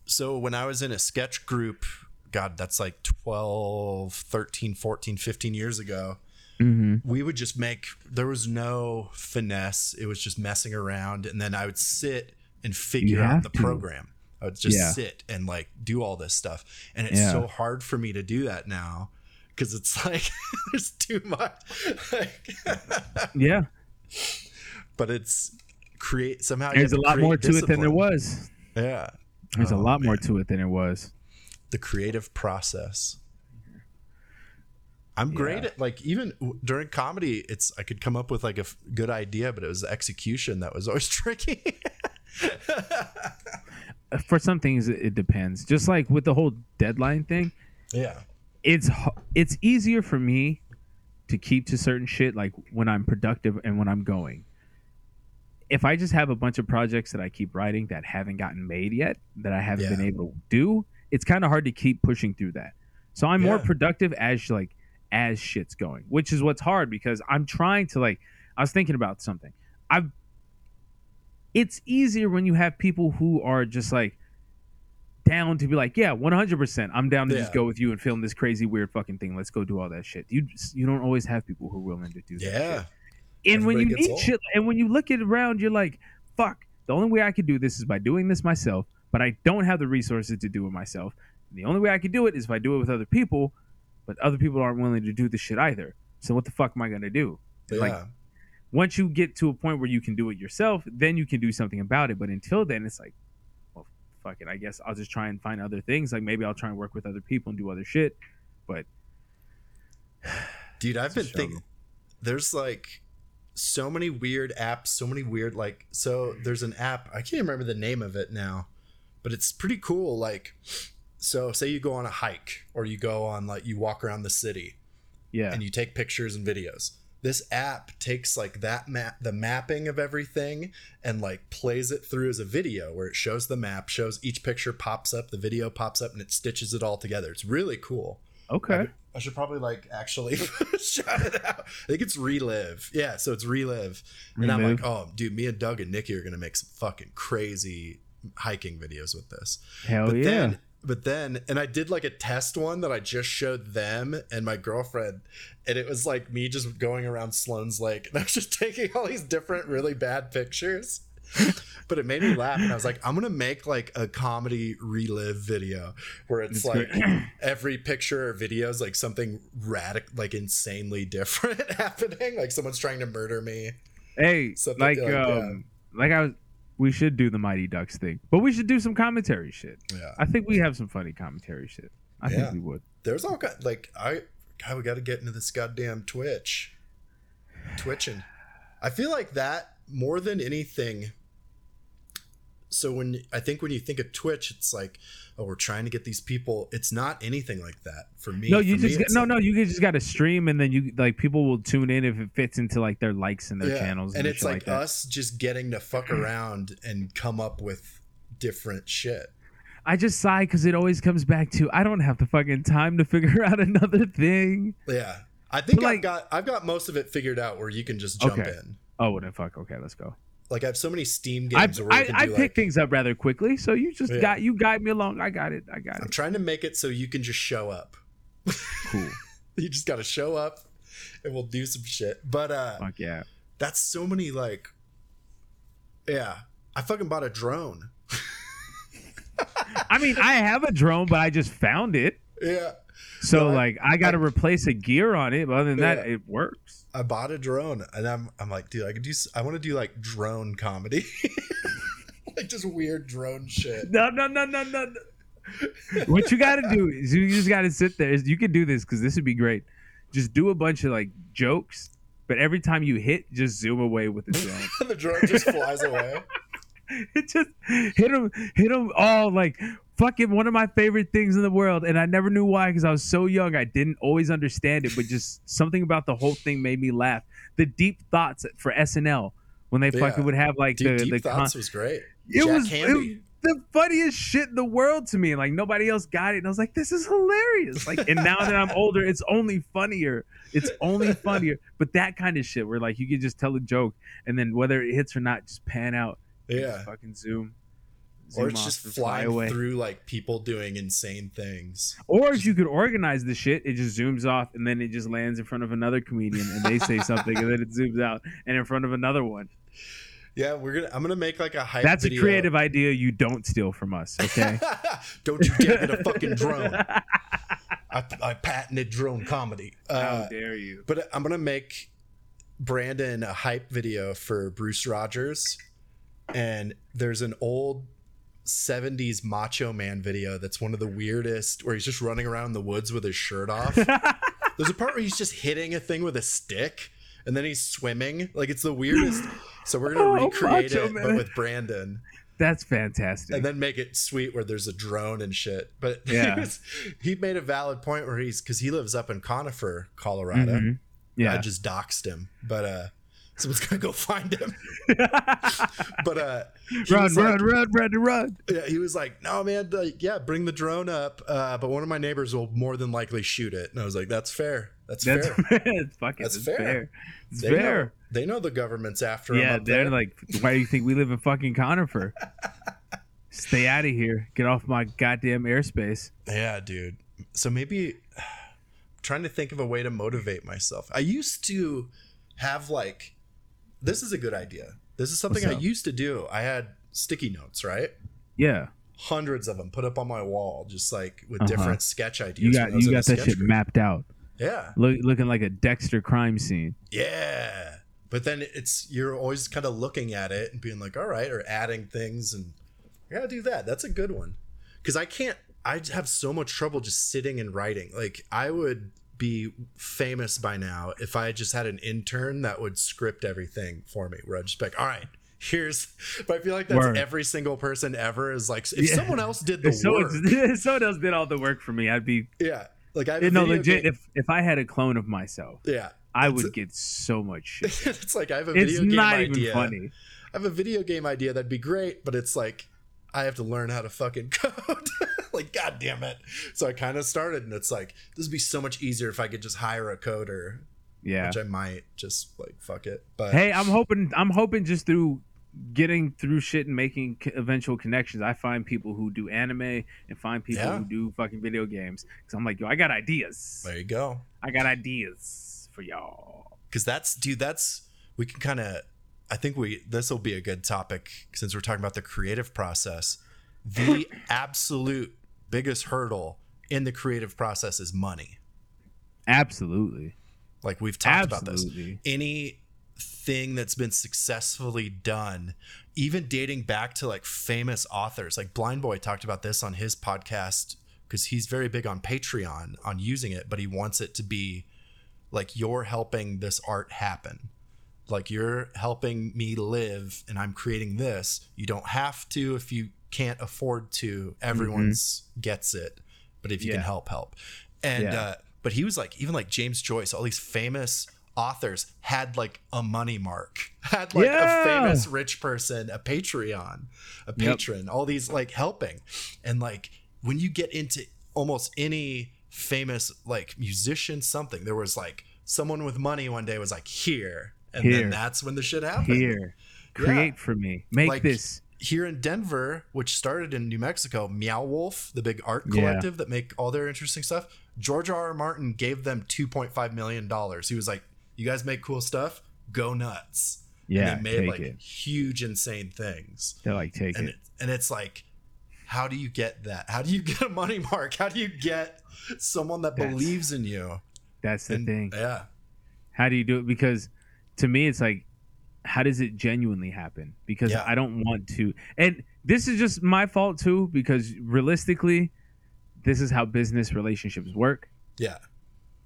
so when I was in a sketch group, god, that's like 12, 13, 14, 15 years ago, Mm-hmm. we would just make there was no finesse. It was just messing around and then I would sit and figure out the program. I would just Yeah. sit and like do all this stuff. And it's Yeah. so hard for me to do that now because it's like there's too much. Like, Yeah, but it's create somehow there's a lot more to it than there was. Yeah, There's a Oh, lot more to it than it was. the creative process. I'm great Yeah. at like even w- during comedy, it's I could come up with like a f- good idea, but it was the execution that was always tricky. For some things, it it depends. Just like with the whole deadline thing, yeah, it's it's easier for me to keep to certain shit like when I'm productive and when I'm going. If I just have a bunch of projects that I keep writing that haven't gotten made yet, that I haven't been able to do, it's kind of hard to keep pushing through that. So I'm more productive as like as shit's going, which is what's hard because I'm trying to like I was thinking about something. I've it's easier when you have people who are just like down to be like, yeah, 100%. I'm down to just go with you and film this crazy weird fucking thing. Let's go do all that shit. You just, you don't always have people who are willing to do that. Yeah. shit. And when you need old. shit and when you look at around you're like, fuck, the only way I could do this is by doing this myself, but I don't have the resources to do it myself. And the only way I could do it is if I do it with other people, but other people aren't willing to do the shit either. So what the fuck am I going to do? Yeah. Like, once you get to a point where you can do it yourself, then you can do something about it. But until then, it's like, well, fuck it. I guess I'll just try and find other things. Like maybe I'll try and work with other people and do other shit. But Dude, I've been thinking there's like so many weird apps, so many weird like so there's an app, I can't remember the name of it now, but it's pretty cool like so say you go on a hike or you go on like you walk around the city yeah, and you take pictures and videos. This app takes like that map the mapping of everything and like plays it through as a video where it shows the map, shows each picture pops up, the video pops up and it stitches it all together. It's really cool. okay. I should probably like actually shout it out. I think it's relive. Yeah, so it's relive. And I'm like, oh, dude, me and Doug and Nikki are gonna make some fucking crazy hiking videos with this. Hell but yeah. then, but then, and I did like a test one that I just showed them and my girlfriend, and it was like me just going around Sloan's Lake, and I was just taking all these different really bad pictures. but it made me laugh, and I was like, I'm gonna make like a comedy relive video where it's It's like every picture or video is like something radical, like insanely different happening. Like someone's trying to murder me. hey, Something like, like, um, like I was, we should do the Mighty Ducks thing, but we should do some commentary shit. Yeah, I think we have some funny commentary shit. I Yeah. think we would. there's all kind like I God, we got to get into this goddamn Twitch, twitching. I feel like that more than anything. So when I think when you think of Twitch, it's like, oh, we're trying to get these people. It's not anything like that for me. No, you For me, just it's no, like- no. You just got to stream, and then you like people will tune in if it fits into like their likes and their Yeah, channels, and and, it's like, like, us just getting to fuck around and come up with different shit. I just sigh because it always comes back to I don't have the fucking time to figure out another thing. Yeah, I think But, I've like- got I've got most of it figured out where you can just jump Okay. in. Oh, well, then fuck. Okay, let's go. Like I have so many Steam I games where I, can I do pick like, things up rather quickly, so you just Yeah. got you guide me along. I got it. I got it. I'm trying to make it so you can just show up. Cool. You just got to show up and we'll do some shit. But uh Fuck yeah. that's so many like yeah, I fucking bought a drone. I mean, I have a drone, but I just found it. Yeah. So No, like, I got to replace a gear on it. But other than that, it works. I bought a drone and I'm I'm like, dude, I could do I want to do like drone comedy. like just weird drone shit. No, no, no, no, no. no. what you got to do is you just got to sit there. You can do this because this would be great. Just do a bunch of like jokes, but every time you hit, just zoom away with the drone. the drone just flies away. it just hit them, hit them all like fucking one of my favorite things in the world, and I never knew why because I was so young. I didn't always understand it, but just something about the whole thing made me laugh. The deep thoughts for SNL when they Yeah. fucking would have like Dude, the Deep the con- was great. it was, it was the funniest shit in the world to me. Like nobody else got it, and I was like, "This is hilarious!" Like, and now that I'm older, it's only funnier. It's only funnier. But that kind of shit, where like you can just tell a joke, and then whether it hits or not, just pan out. Yeah. Fucking zoom. Or it's just and fly flying through like people doing insane things. Or if you could organize the shit, it just zooms off and then it just lands in front of another comedian and they say something and then it zooms out and in front of another one. Yeah, we're gonna. I'm gonna make like a hype. That's a creative idea you don't steal from us, okay? Don't you dare get a fucking drone. I, I patented drone comedy. How Uh, dare you? but I'm gonna make Brandon a hype video for Bruce Rogers, and there's an old 70s Macho Man video that's one of the weirdest, where he's just running around the woods with his shirt off. There's a part where he's just hitting a thing with a stick, and then he's swimming. Like it's the weirdest. So we're gonna Oh, recreate it, Man. but with Brandon. that's fantastic. and then make it sweet where there's a drone and shit. But Yeah. he, was, he made a valid point where he's because he lives up in Conifer, Colorado. Mhm. I Yeah. just doxed him, but uh, someone's gonna go find him. But uh, run, run, like- run, run, run. Yeah, he was like, "No, man, like, yeah, bring the drone up, uh, but one of my neighbors will more than likely shoot it." And I was like, "That's fair. That's, That's fair. it's fucking That's it's fair. fair. It's They fair. know, they know the government's after him. Yeah, they're there. like, why do you think we live in fucking Conifer? Stay out of here. Get off my goddamn airspace. yeah, dude. So maybe trying to think of a way to motivate myself. I used to have like, this is a good idea. This is something I used to do. I had sticky notes, right? Yeah, Hundreds of them put up on my wall, just like with Uh-huh. different sketch ideas. you got you got that shit group. mapped out, Yeah. Look, looking like a Dexter crime scene. Yeah. But then it's you're always kind of looking at it and being like, all right, or adding things and I gotta do that. That's a good one. Cause I can't I have so much trouble just sitting and writing. Like I would be famous by now if I just had an intern that would script everything for me. Where I'd just be like, all right, here's but I feel like that's Word. every single person ever is like if Yeah. someone else did the If work. if someone else did all the work for me, I'd be Yeah. Like I no legit. game- If if I had a clone of myself, yeah. I would get so much shit. it's like I have a It's video game not idea. even funny. I have a video game idea that'd be great, but it's like I have to learn how to fucking code. like, god damn it. So I kind of started and it's like, this would be so much easier if I could just hire a coder, Yeah. which I might just like fuck it. But Hey, I'm hoping. I'm hoping just through getting through shit and making c- eventual connections, I find people who do anime and find people Yeah. who do fucking video games. Because I'm like, yo, I got ideas. there you go. I got ideas for y'all. Cause that's dude, that's we can kind of I think we this will be a good topic since we're talking about the creative process. The absolute biggest hurdle in the creative process is money. Absolutely. Like we've talked about this. Absolutely. any thing that's been successfully done even dating back to like famous authors like Blindboy talked about this on his podcast because he's very big on patreon on using it but he wants it to be like you're helping this art happen like you're helping me live and i'm creating this. You don't have to if you can't afford to. Everyone's gets it but if you can help help. And Yeah. uh but he was like even like james joyce all these famous authors had like a money mark had like Yeah. a famous rich person a patreon a patron all these like helping. And like when you get into almost any famous like musician something there was like someone with money one day was like here and Here. then that's when the shit happened Here, Yeah. create for me. Make Like, this. here in Denver, which started in New Mexico, Meow Wolf, the big art Yeah. collective that make all their interesting stuff, George R. R. Martin gave them $2.5 million. He was like, You guys make cool stuff? Go nuts. Yeah, and they made like it. huge, insane things. They're like, take And it. it, and it's like, how do you get that? How do you get a money mark? How do you get someone that That's- believes in you? That's the And- thing. Yeah. How do you do it? Because to me, it's like, how does it genuinely happen? Because Yeah. I don't want to. And this is just my fault too, because realistically, this is how business relationships work. Yeah.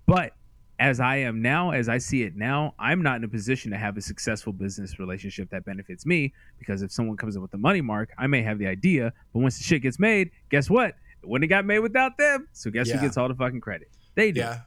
But as I am now, as I see it now, I'm not in a position to have a successful business relationship that benefits me because if someone comes up with the money mark, I may have the idea, but once the shit gets made, guess what? It wouldn't have got made without them. So guess Yeah. who gets all the fucking credit? They do. Yeah.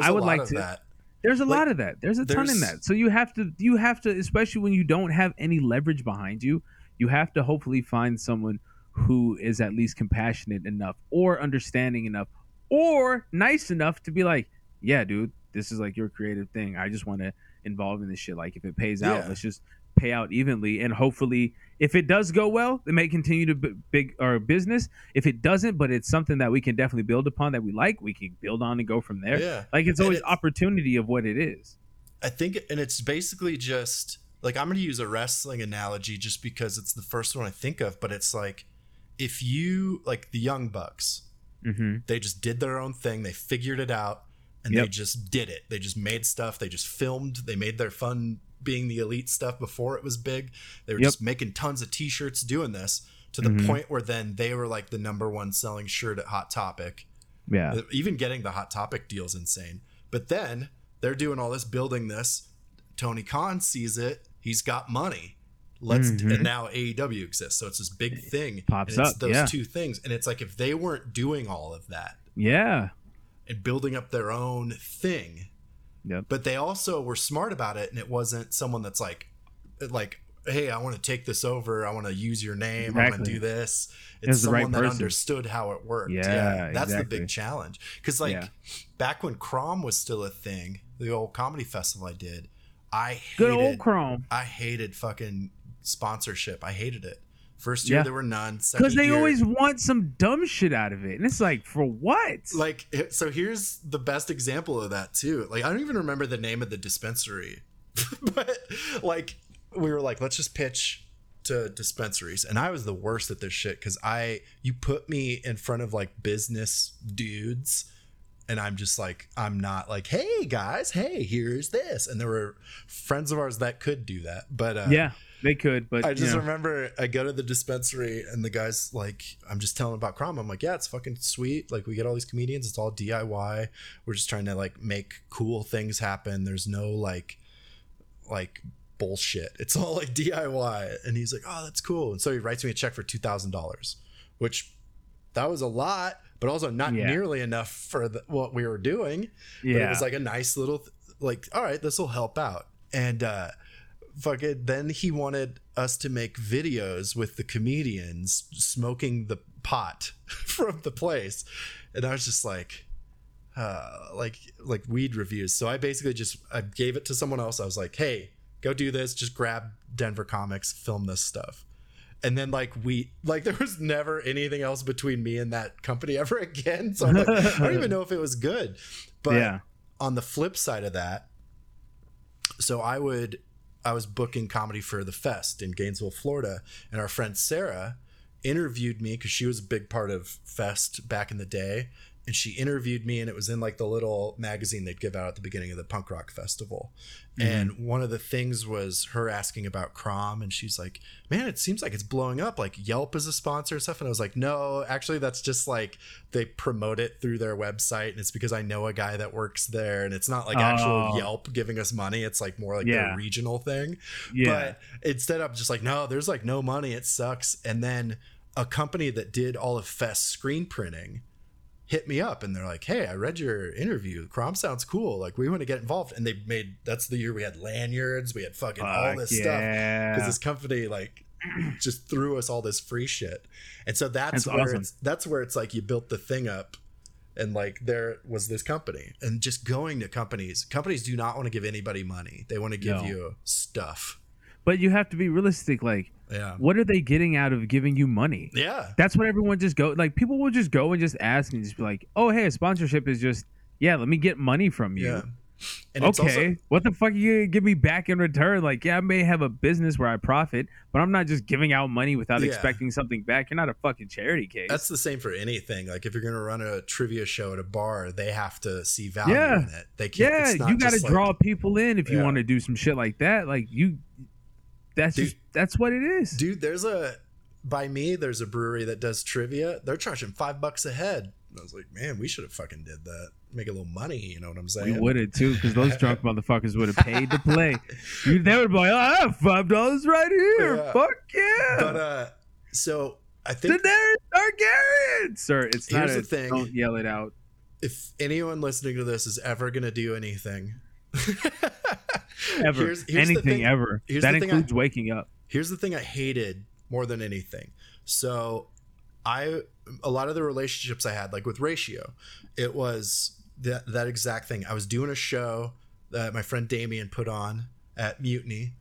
I would like to- that. There's a Like, lot of that. There's a ton in that. So you have to you have to especially when you don't have any leverage behind you, you have to hopefully find someone who is at least compassionate enough or understanding enough or nice enough to be like, "Yeah, dude, this is like your creative thing. I just want to involve in this shit. Like if it pays out, let's just pay out evenly and hopefully if it does go well, it may continue to b- big our business. If it doesn't, but it's something that we can definitely build upon that we like, we can build on and go from there. Yeah. Like it's always it's- opportunity of what it is. I think, and it's basically just like I'm going to use a wrestling analogy just because it's the first one I think of, but it's like if you like the Young Bucks, Mm-hmm. they just did their own thing, they figured it out, and they just did it. They just made stuff, they just filmed, they made their fun being the elite stuff before it was big. They were Yep. just making tons of t-shirts doing this to the Mhm. point where then they were like the number one selling shirt at Hot Topic. Yeah. Even getting the Hot Topic deal is insane. But then they're doing all this, building this. Tony Khan sees it. He's got money. Let's Mhm. and now AEW exists, so it's this big thing. Pops and it's up, those yeah. two things, and it's like if they weren't doing all of that Yeah. and building up their own thing, Yep. but they also were smart about it, and it wasn't someone that's like, like, hey, I want to take this over. I want to use your name. I want to do this. It It's was the right someone that person. understood how it worked. Yeah, that's the big challenge. Because like Yeah. back when Crom was still a thing, the old comedy festival I did, I hated, Good old Crom. I hated fucking sponsorship. I hated it. First year Yeah. there were none. Because they year- always want some dumb shit out of it. And it's like, for what? like so here's the best example of that too like i don't even remember the name of the dispensary but like we were like let's just pitch to dispensaries and i was the worst at this shit because i you put me in front of like business dudes and i'm just like i'm not like hey guys hey here's this and there were friends of ours that could do that but uh yeah, they could, but I you just know, remember I go to the dispensary and the guy's like, I'm just telling about Crom. I'm like, yeah, it's fucking sweet. Like we get all these comedians. It's all DIY. We're just trying to like make cool things happen. There's no like, like bullshit. It's all like DIY. And he's like, oh, that's cool. And so he writes me a check for two thousand dollars, which that was a lot, but also not Yeah. nearly enough for the, what we were doing but it was like a nice little like all right this will help out and uh fucking then he wanted us to make videos with the comedians smoking the pot from the place. And i was just like uh like like weed reviews. So i basically just i gave it to someone else. I was like hey go do this. Just grab denver comics film this stuff. And then like we like there was never anything else between me and that company ever again. So I'm like, i don't even know if it was good. But yeah. on the flip side of that, so I would I was booking comedy for the fest in Gainesville, Florida, and our friend Sarah interviewed me because she was a big part of Fest back in the day. And she interviewed me, and it was in like the little magazine they'd give out at the beginning of the punk rock festival. Mm-hmm. And one of the things was her asking about Crom, and she's like, "Man, it seems like it's blowing up. Like Yelp is a sponsor and stuff." And I was like, "No, actually, that's just like they promote it through their website, and it's because I know a guy that works there, and it's not like actual Oh. Yelp giving us money. It's like more like Yeah. a regional thing." Yeah. But instead, I'm just like, "No, there's like no money. It sucks." And then a company that did all of Fest screen printing hit me up and they're like, "Hey, I read your interview. Crom sounds cool. Like, we want to get involved." And they made that's the year we had lanyards, we had fucking all Fuck this stuff because this company like just threw us all this free shit. And so that's, That's where awesome. it's that's where it's like you built the thing up and like there was this company and just going to companies companies do not want to give anybody money they want to give No. you stuff But you have to be realistic. Like, yeah what are they getting out of giving you money? yeah That's what everyone just go like. People will just go and just ask and just be like, "Oh, hey, a sponsorship is just yeah. Let me get money from you." yeah and it's okay, also what the fuck are you gonna give me back in return? Like, yeah, I may have a business where I profit, but I'm not just giving out money without Yeah. expecting something back. You're not a fucking charity case. that's the same for anything like if you're gonna run a trivia show at a bar they have to see value Yeah. in it they can't yeah, you got to like- draw people in if you Yeah. want to do some shit like that. Like you, that's Dude. just that's what it is. dude there's a by me there's a brewery that does trivia they're charging five bucks a head And i was like man we should have fucking did that make a little money you know what i'm saying? we would have too, because those drunk motherfuckers would have paid to play. You, they would be like, "I have five dollars right here. Yeah. Fuck yeah!" but uh so i think Daenerys Targaryen, sir. It's not Here's a, the thing. Don't yell it out. if anyone listening to this is ever gonna do anything Ever, here's- here's anything thing- ever. That thing I- includes waking up. here's the thing I hated more than anything. So I a lot of the relationships I had, like with Ratio, it was that that exact thing. I was doing a show that my friend Damien put on at Mutiny.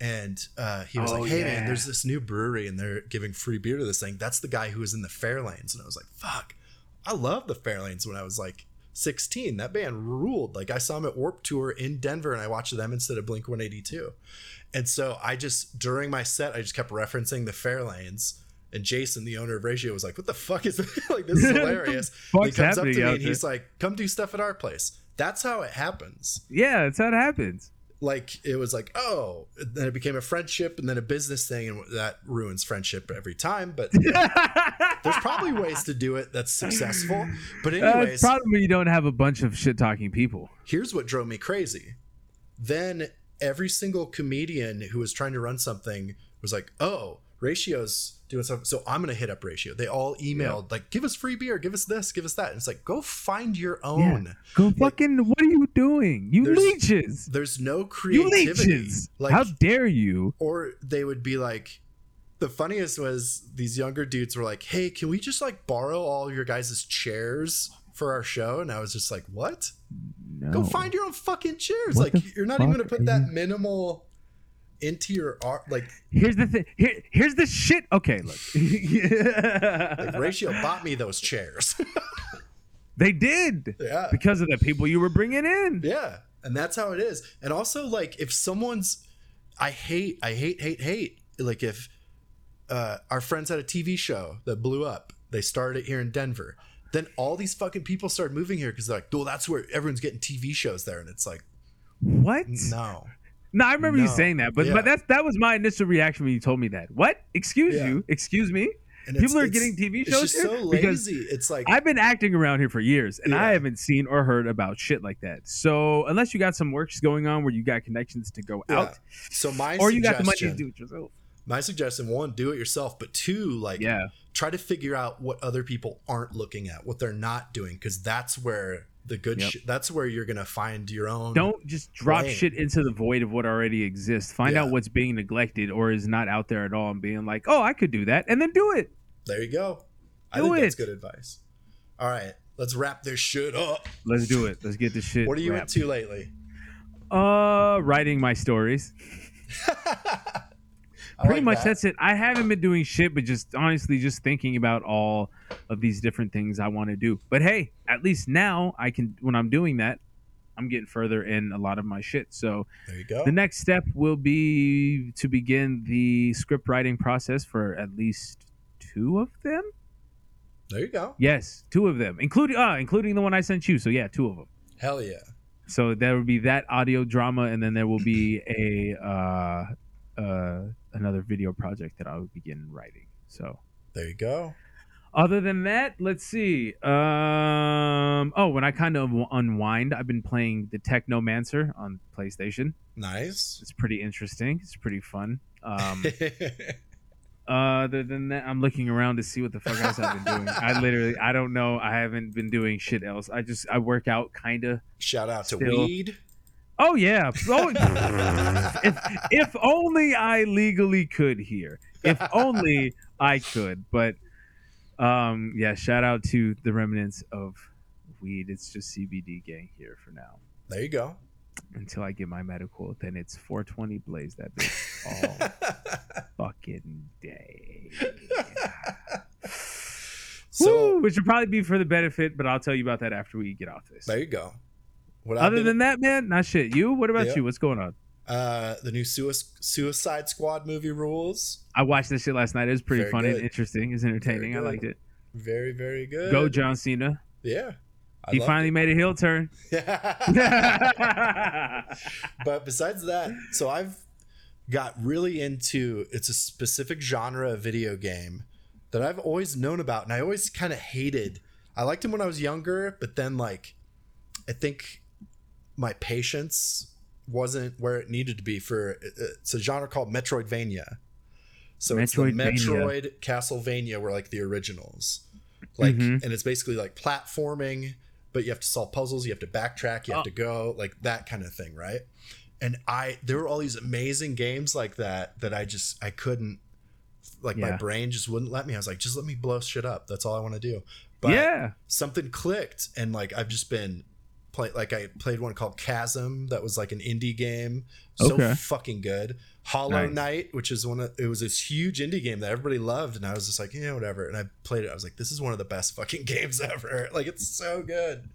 And uh, he was Oh, like, "Hey man, there's this new brewery, and they're giving free beer to this thing. That's the guy who was in the Fairlanes." And I was like, "Fuck, I love the Fairlanes when I was like 16. That band ruled. Like I saw them at Warp Tour in Denver, and I watched them instead of Blink 182. And so I just during my set, I just kept referencing the Fairlanes. And Jason, the owner of Ratio, was like, "What the fuck is this? like? This is hilarious." he comes up to me and he's like, "Come do stuff at our place." That's how it happens. Yeah, that's how it happens. Like it was like, oh, and then it became a friendship and then a business thing, and that ruins friendship every time. But there's probably ways to do it that's successful. But anyways, when you don't have a bunch of shit talking people. here's what drove me crazy. Then every single comedian who was trying to run something was like, "Oh, Ratio's doing something, so I'm gonna hit up Ratio." They all emailed like, "Give us free beer, give us this, give us that." And it's like, go find your own. Yeah. Go fucking. what are you doing? You There's- leeches. There's no creativity. You leeches. Like, How dare you? or they would be like the funniest was these younger dudes were like hey can we just like borrow all your guys' chairs for our show and i was just like what No. go find your own fucking chairs What like you're not even gonna put that minimal into your art like Here's the thing. Here, here's the shit. Okay, look. like ratio bought me those chairs they did yeah because of the people you were bringing in. yeah and that's how it is and also like if someone's i hate i hate hate hate like if uh our friends had a tv show that blew up they started it here in denver then all these fucking people started moving here because they're like well that's where everyone's getting tv shows there and it's like What? no No, I remember you saying that, but Yeah. but that's that was my initial reaction when you told me that. What? Excuse Yeah. you? Excuse me? People are getting TV shows here? so Because it's like I've been acting around here for years, and I haven't seen or heard about shit like that. So unless you got some works going on where you got connections to go Yeah. out, so my or you got the money to do it yourself. my suggestion one do it yourself but two like Yeah, try to figure out what other people aren't looking at what they're not doing because that's where the good Yep. shit that's where you're gonna find your own don't just drop Lame. shit into the void of what already exists. Find Yeah. out what's being neglected or is not out there at all, and being like, "Oh, I could do that," and then do it. There you go. I Do think that's good advice. All right, let's wrap this shit up. Let's do it. Let's get this shit. What are you wrapped. into lately? Uh, writing my stories. I Pretty like much that. that's it. I haven't been doing shit, but just honestly, just thinking about all of these different things I want to do. But hey, at least now I can. When I'm doing that, I'm getting further in a lot of my shit. So There you go. the next step will be to begin the script writing process for at least two of them. There you go. Yes, two of them, including uh, including the one I sent you. So yeah, two of them. Hell yeah. So there will be that audio drama, and then there will be a uh, uh, another video project that I will begin writing. So There you go. other than that, let's see. Um, oh, when I kind of unwind, I've been playing the Technomancer on PlayStation. Nice. It's pretty interesting. It's pretty fun. Um, other than that, I'm looking around to see what the fuck else I've been doing. I literally, I don't know. I haven't been doing shit else. I just, I work out kind of. Shout out to weed. Oh yeah. Oh, if if only I legally could here. If only I could. But um yeah, shout out to the remnants of weed. It's just CBD gang here for now. There you go. Until I get my medical, then it's 420 blaze that bitch all fucking day. so Woo, which would probably be for the benefit, but I'll tell you about that after we get off this. there you go. What Other been- than that, man, not shit. You? What about Yeah. you? What's going on? uh, the new Sui- Suicide Squad movie rules. I watched this shit last night. It was pretty Very fun and good. interesting. It was entertaining. I liked it. Very, very good. Go John Cena. Yeah. I he finally made a heel turn. it. but besides that, so I've got really into it's a specific genre of video game that I've always known about and I always kind of hated. I liked him when I was younger, but then like I think my patience wasn't where it needed to be for it's a genre called Metroidvania. So it's the Metroidvania. Metroid Castlevania were like the originals. Like Mhm. and it's basically like platforming, but you have to solve puzzles, you have to backtrack, you have Oh. to go, like that kind of thing, right? And I there were all these amazing games like that that I just I couldn't like my brain just wouldn't let me. I was like, just let me blow shit up. That's all I want to do. But yeah. something clicked and like I've just been play like I played one called Chasm that was like an indie game. So Okay. fucking good. Hollow Nice. Knight, which is one of it was this huge indie game that everybody loved, and I was just like, yeah, whatever. And I played it. I was like, this is one of the best fucking games ever. Like it's so good.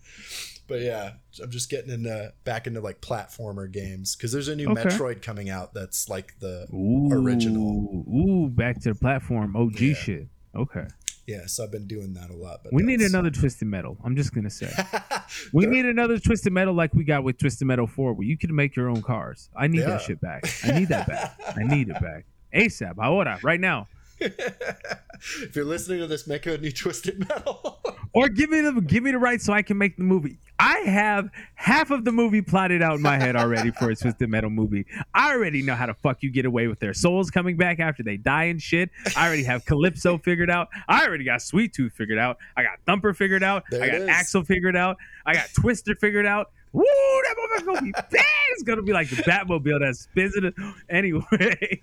But yeah, I'm just getting into back into like platformer games because there's a new Okay. Metroid coming out that's like the Ooh, Original. Ooh, back to the platform. OG Yeah. shit. Okay. Yeah. So I've been doing that a lot. But We need another Twisted Metal. I'm just gonna say. We need another Twisted Metal like we got with Twisted Metal 4, where you can make your own cars. I need Yeah. that shit back. I need that back. I need it back. ASAP. Ahora, right now. If you're listening to this, make a new Twisted Metal. or give me the give me the rights so I can make the movie. I have half of the movie plotted out in my head already for a Twisted Metal movie. I already know how to fuck you get away with their souls coming back after they die and shit. I already have Calypso figured out. I already got Sweet Tooth figured out. I got Thumper figured out. There I got. Axel figured out. I got Twister figured out. Woo, that motherfucker gonna be bad. It's gonna be like the Batmobile that spins it. Anyway,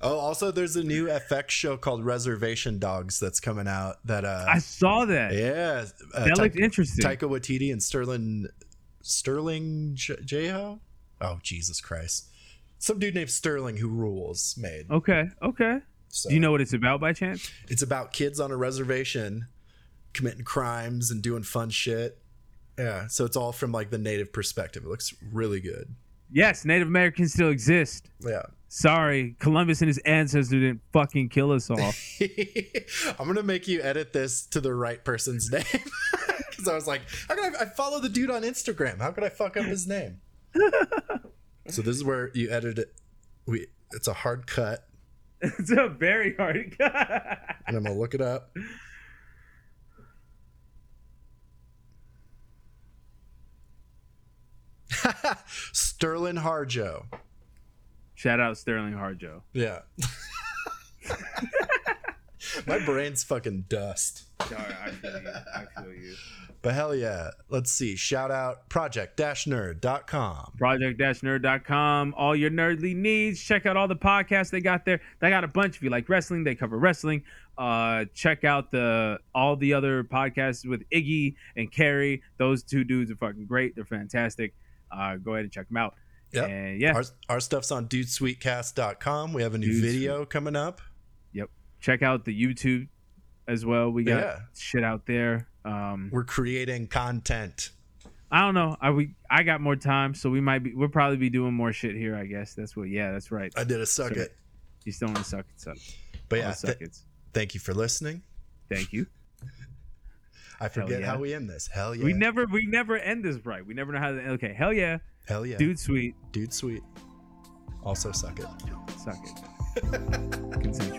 Oh, also, there's a new FX show called Reservation Dogs that's coming out. That uh, I saw that. yeah, uh, that Ta- looked interesting. Taika Waititi and Sterling Sterling J- Jeho. Oh Jesus Christ! Some dude named Sterling who rules made. Okay, okay. So, Do you know what it's about by chance? It's about kids on a reservation committing crimes and doing fun shit. Yeah, so it's all from like the native perspective. It looks really good. Yes, Native Americans still exist. Yeah. Sorry, Columbus and his ancestors didn't fucking kill us all. I'm gonna make you edit this to the right person's name because I was like, how can I, I follow the dude on Instagram? How could I fuck up his name? so this is where you edit it. We it's a hard cut, it's a very hard. Cut. and I'm gonna look it up. Sterlin Harjo. Shout out Sterlin Harjo. Yeah. My brain's fucking dust. Sorry, I feel you. I feel you. But hell yeah. Let's see. Shout out project-nerd.com. Project-nerd.com. All your nerdly needs. Check out all the podcasts they got there. They got a bunch. If you like wrestling, they cover wrestling. Uh, check out the all the other podcasts with Iggy and Carrie. Those two dudes are fucking great. They're fantastic. Uh, go ahead and check them out. Yep. And yeah, Our, our stuff's on dudesweetcast.com. We have a new Dude video coming up. Yep. Check out the YouTube as well. We got Yeah. shit out there. Um, We're creating content. I don't know. I we I got more time, so we might be. We'll probably be doing more shit here. I guess that's what. Yeah, that's right. I did a suck So- it. You still want to suck it, suck. But yeah, suck th- it's. thank you for listening. Thank you. I forget yeah. how we end this. Hell yeah. We never we never end this right. We never know how to. Okay, hell yeah, Hell yeah. dude, sweet, Dude sweet. Also suck it. suck it. Continue.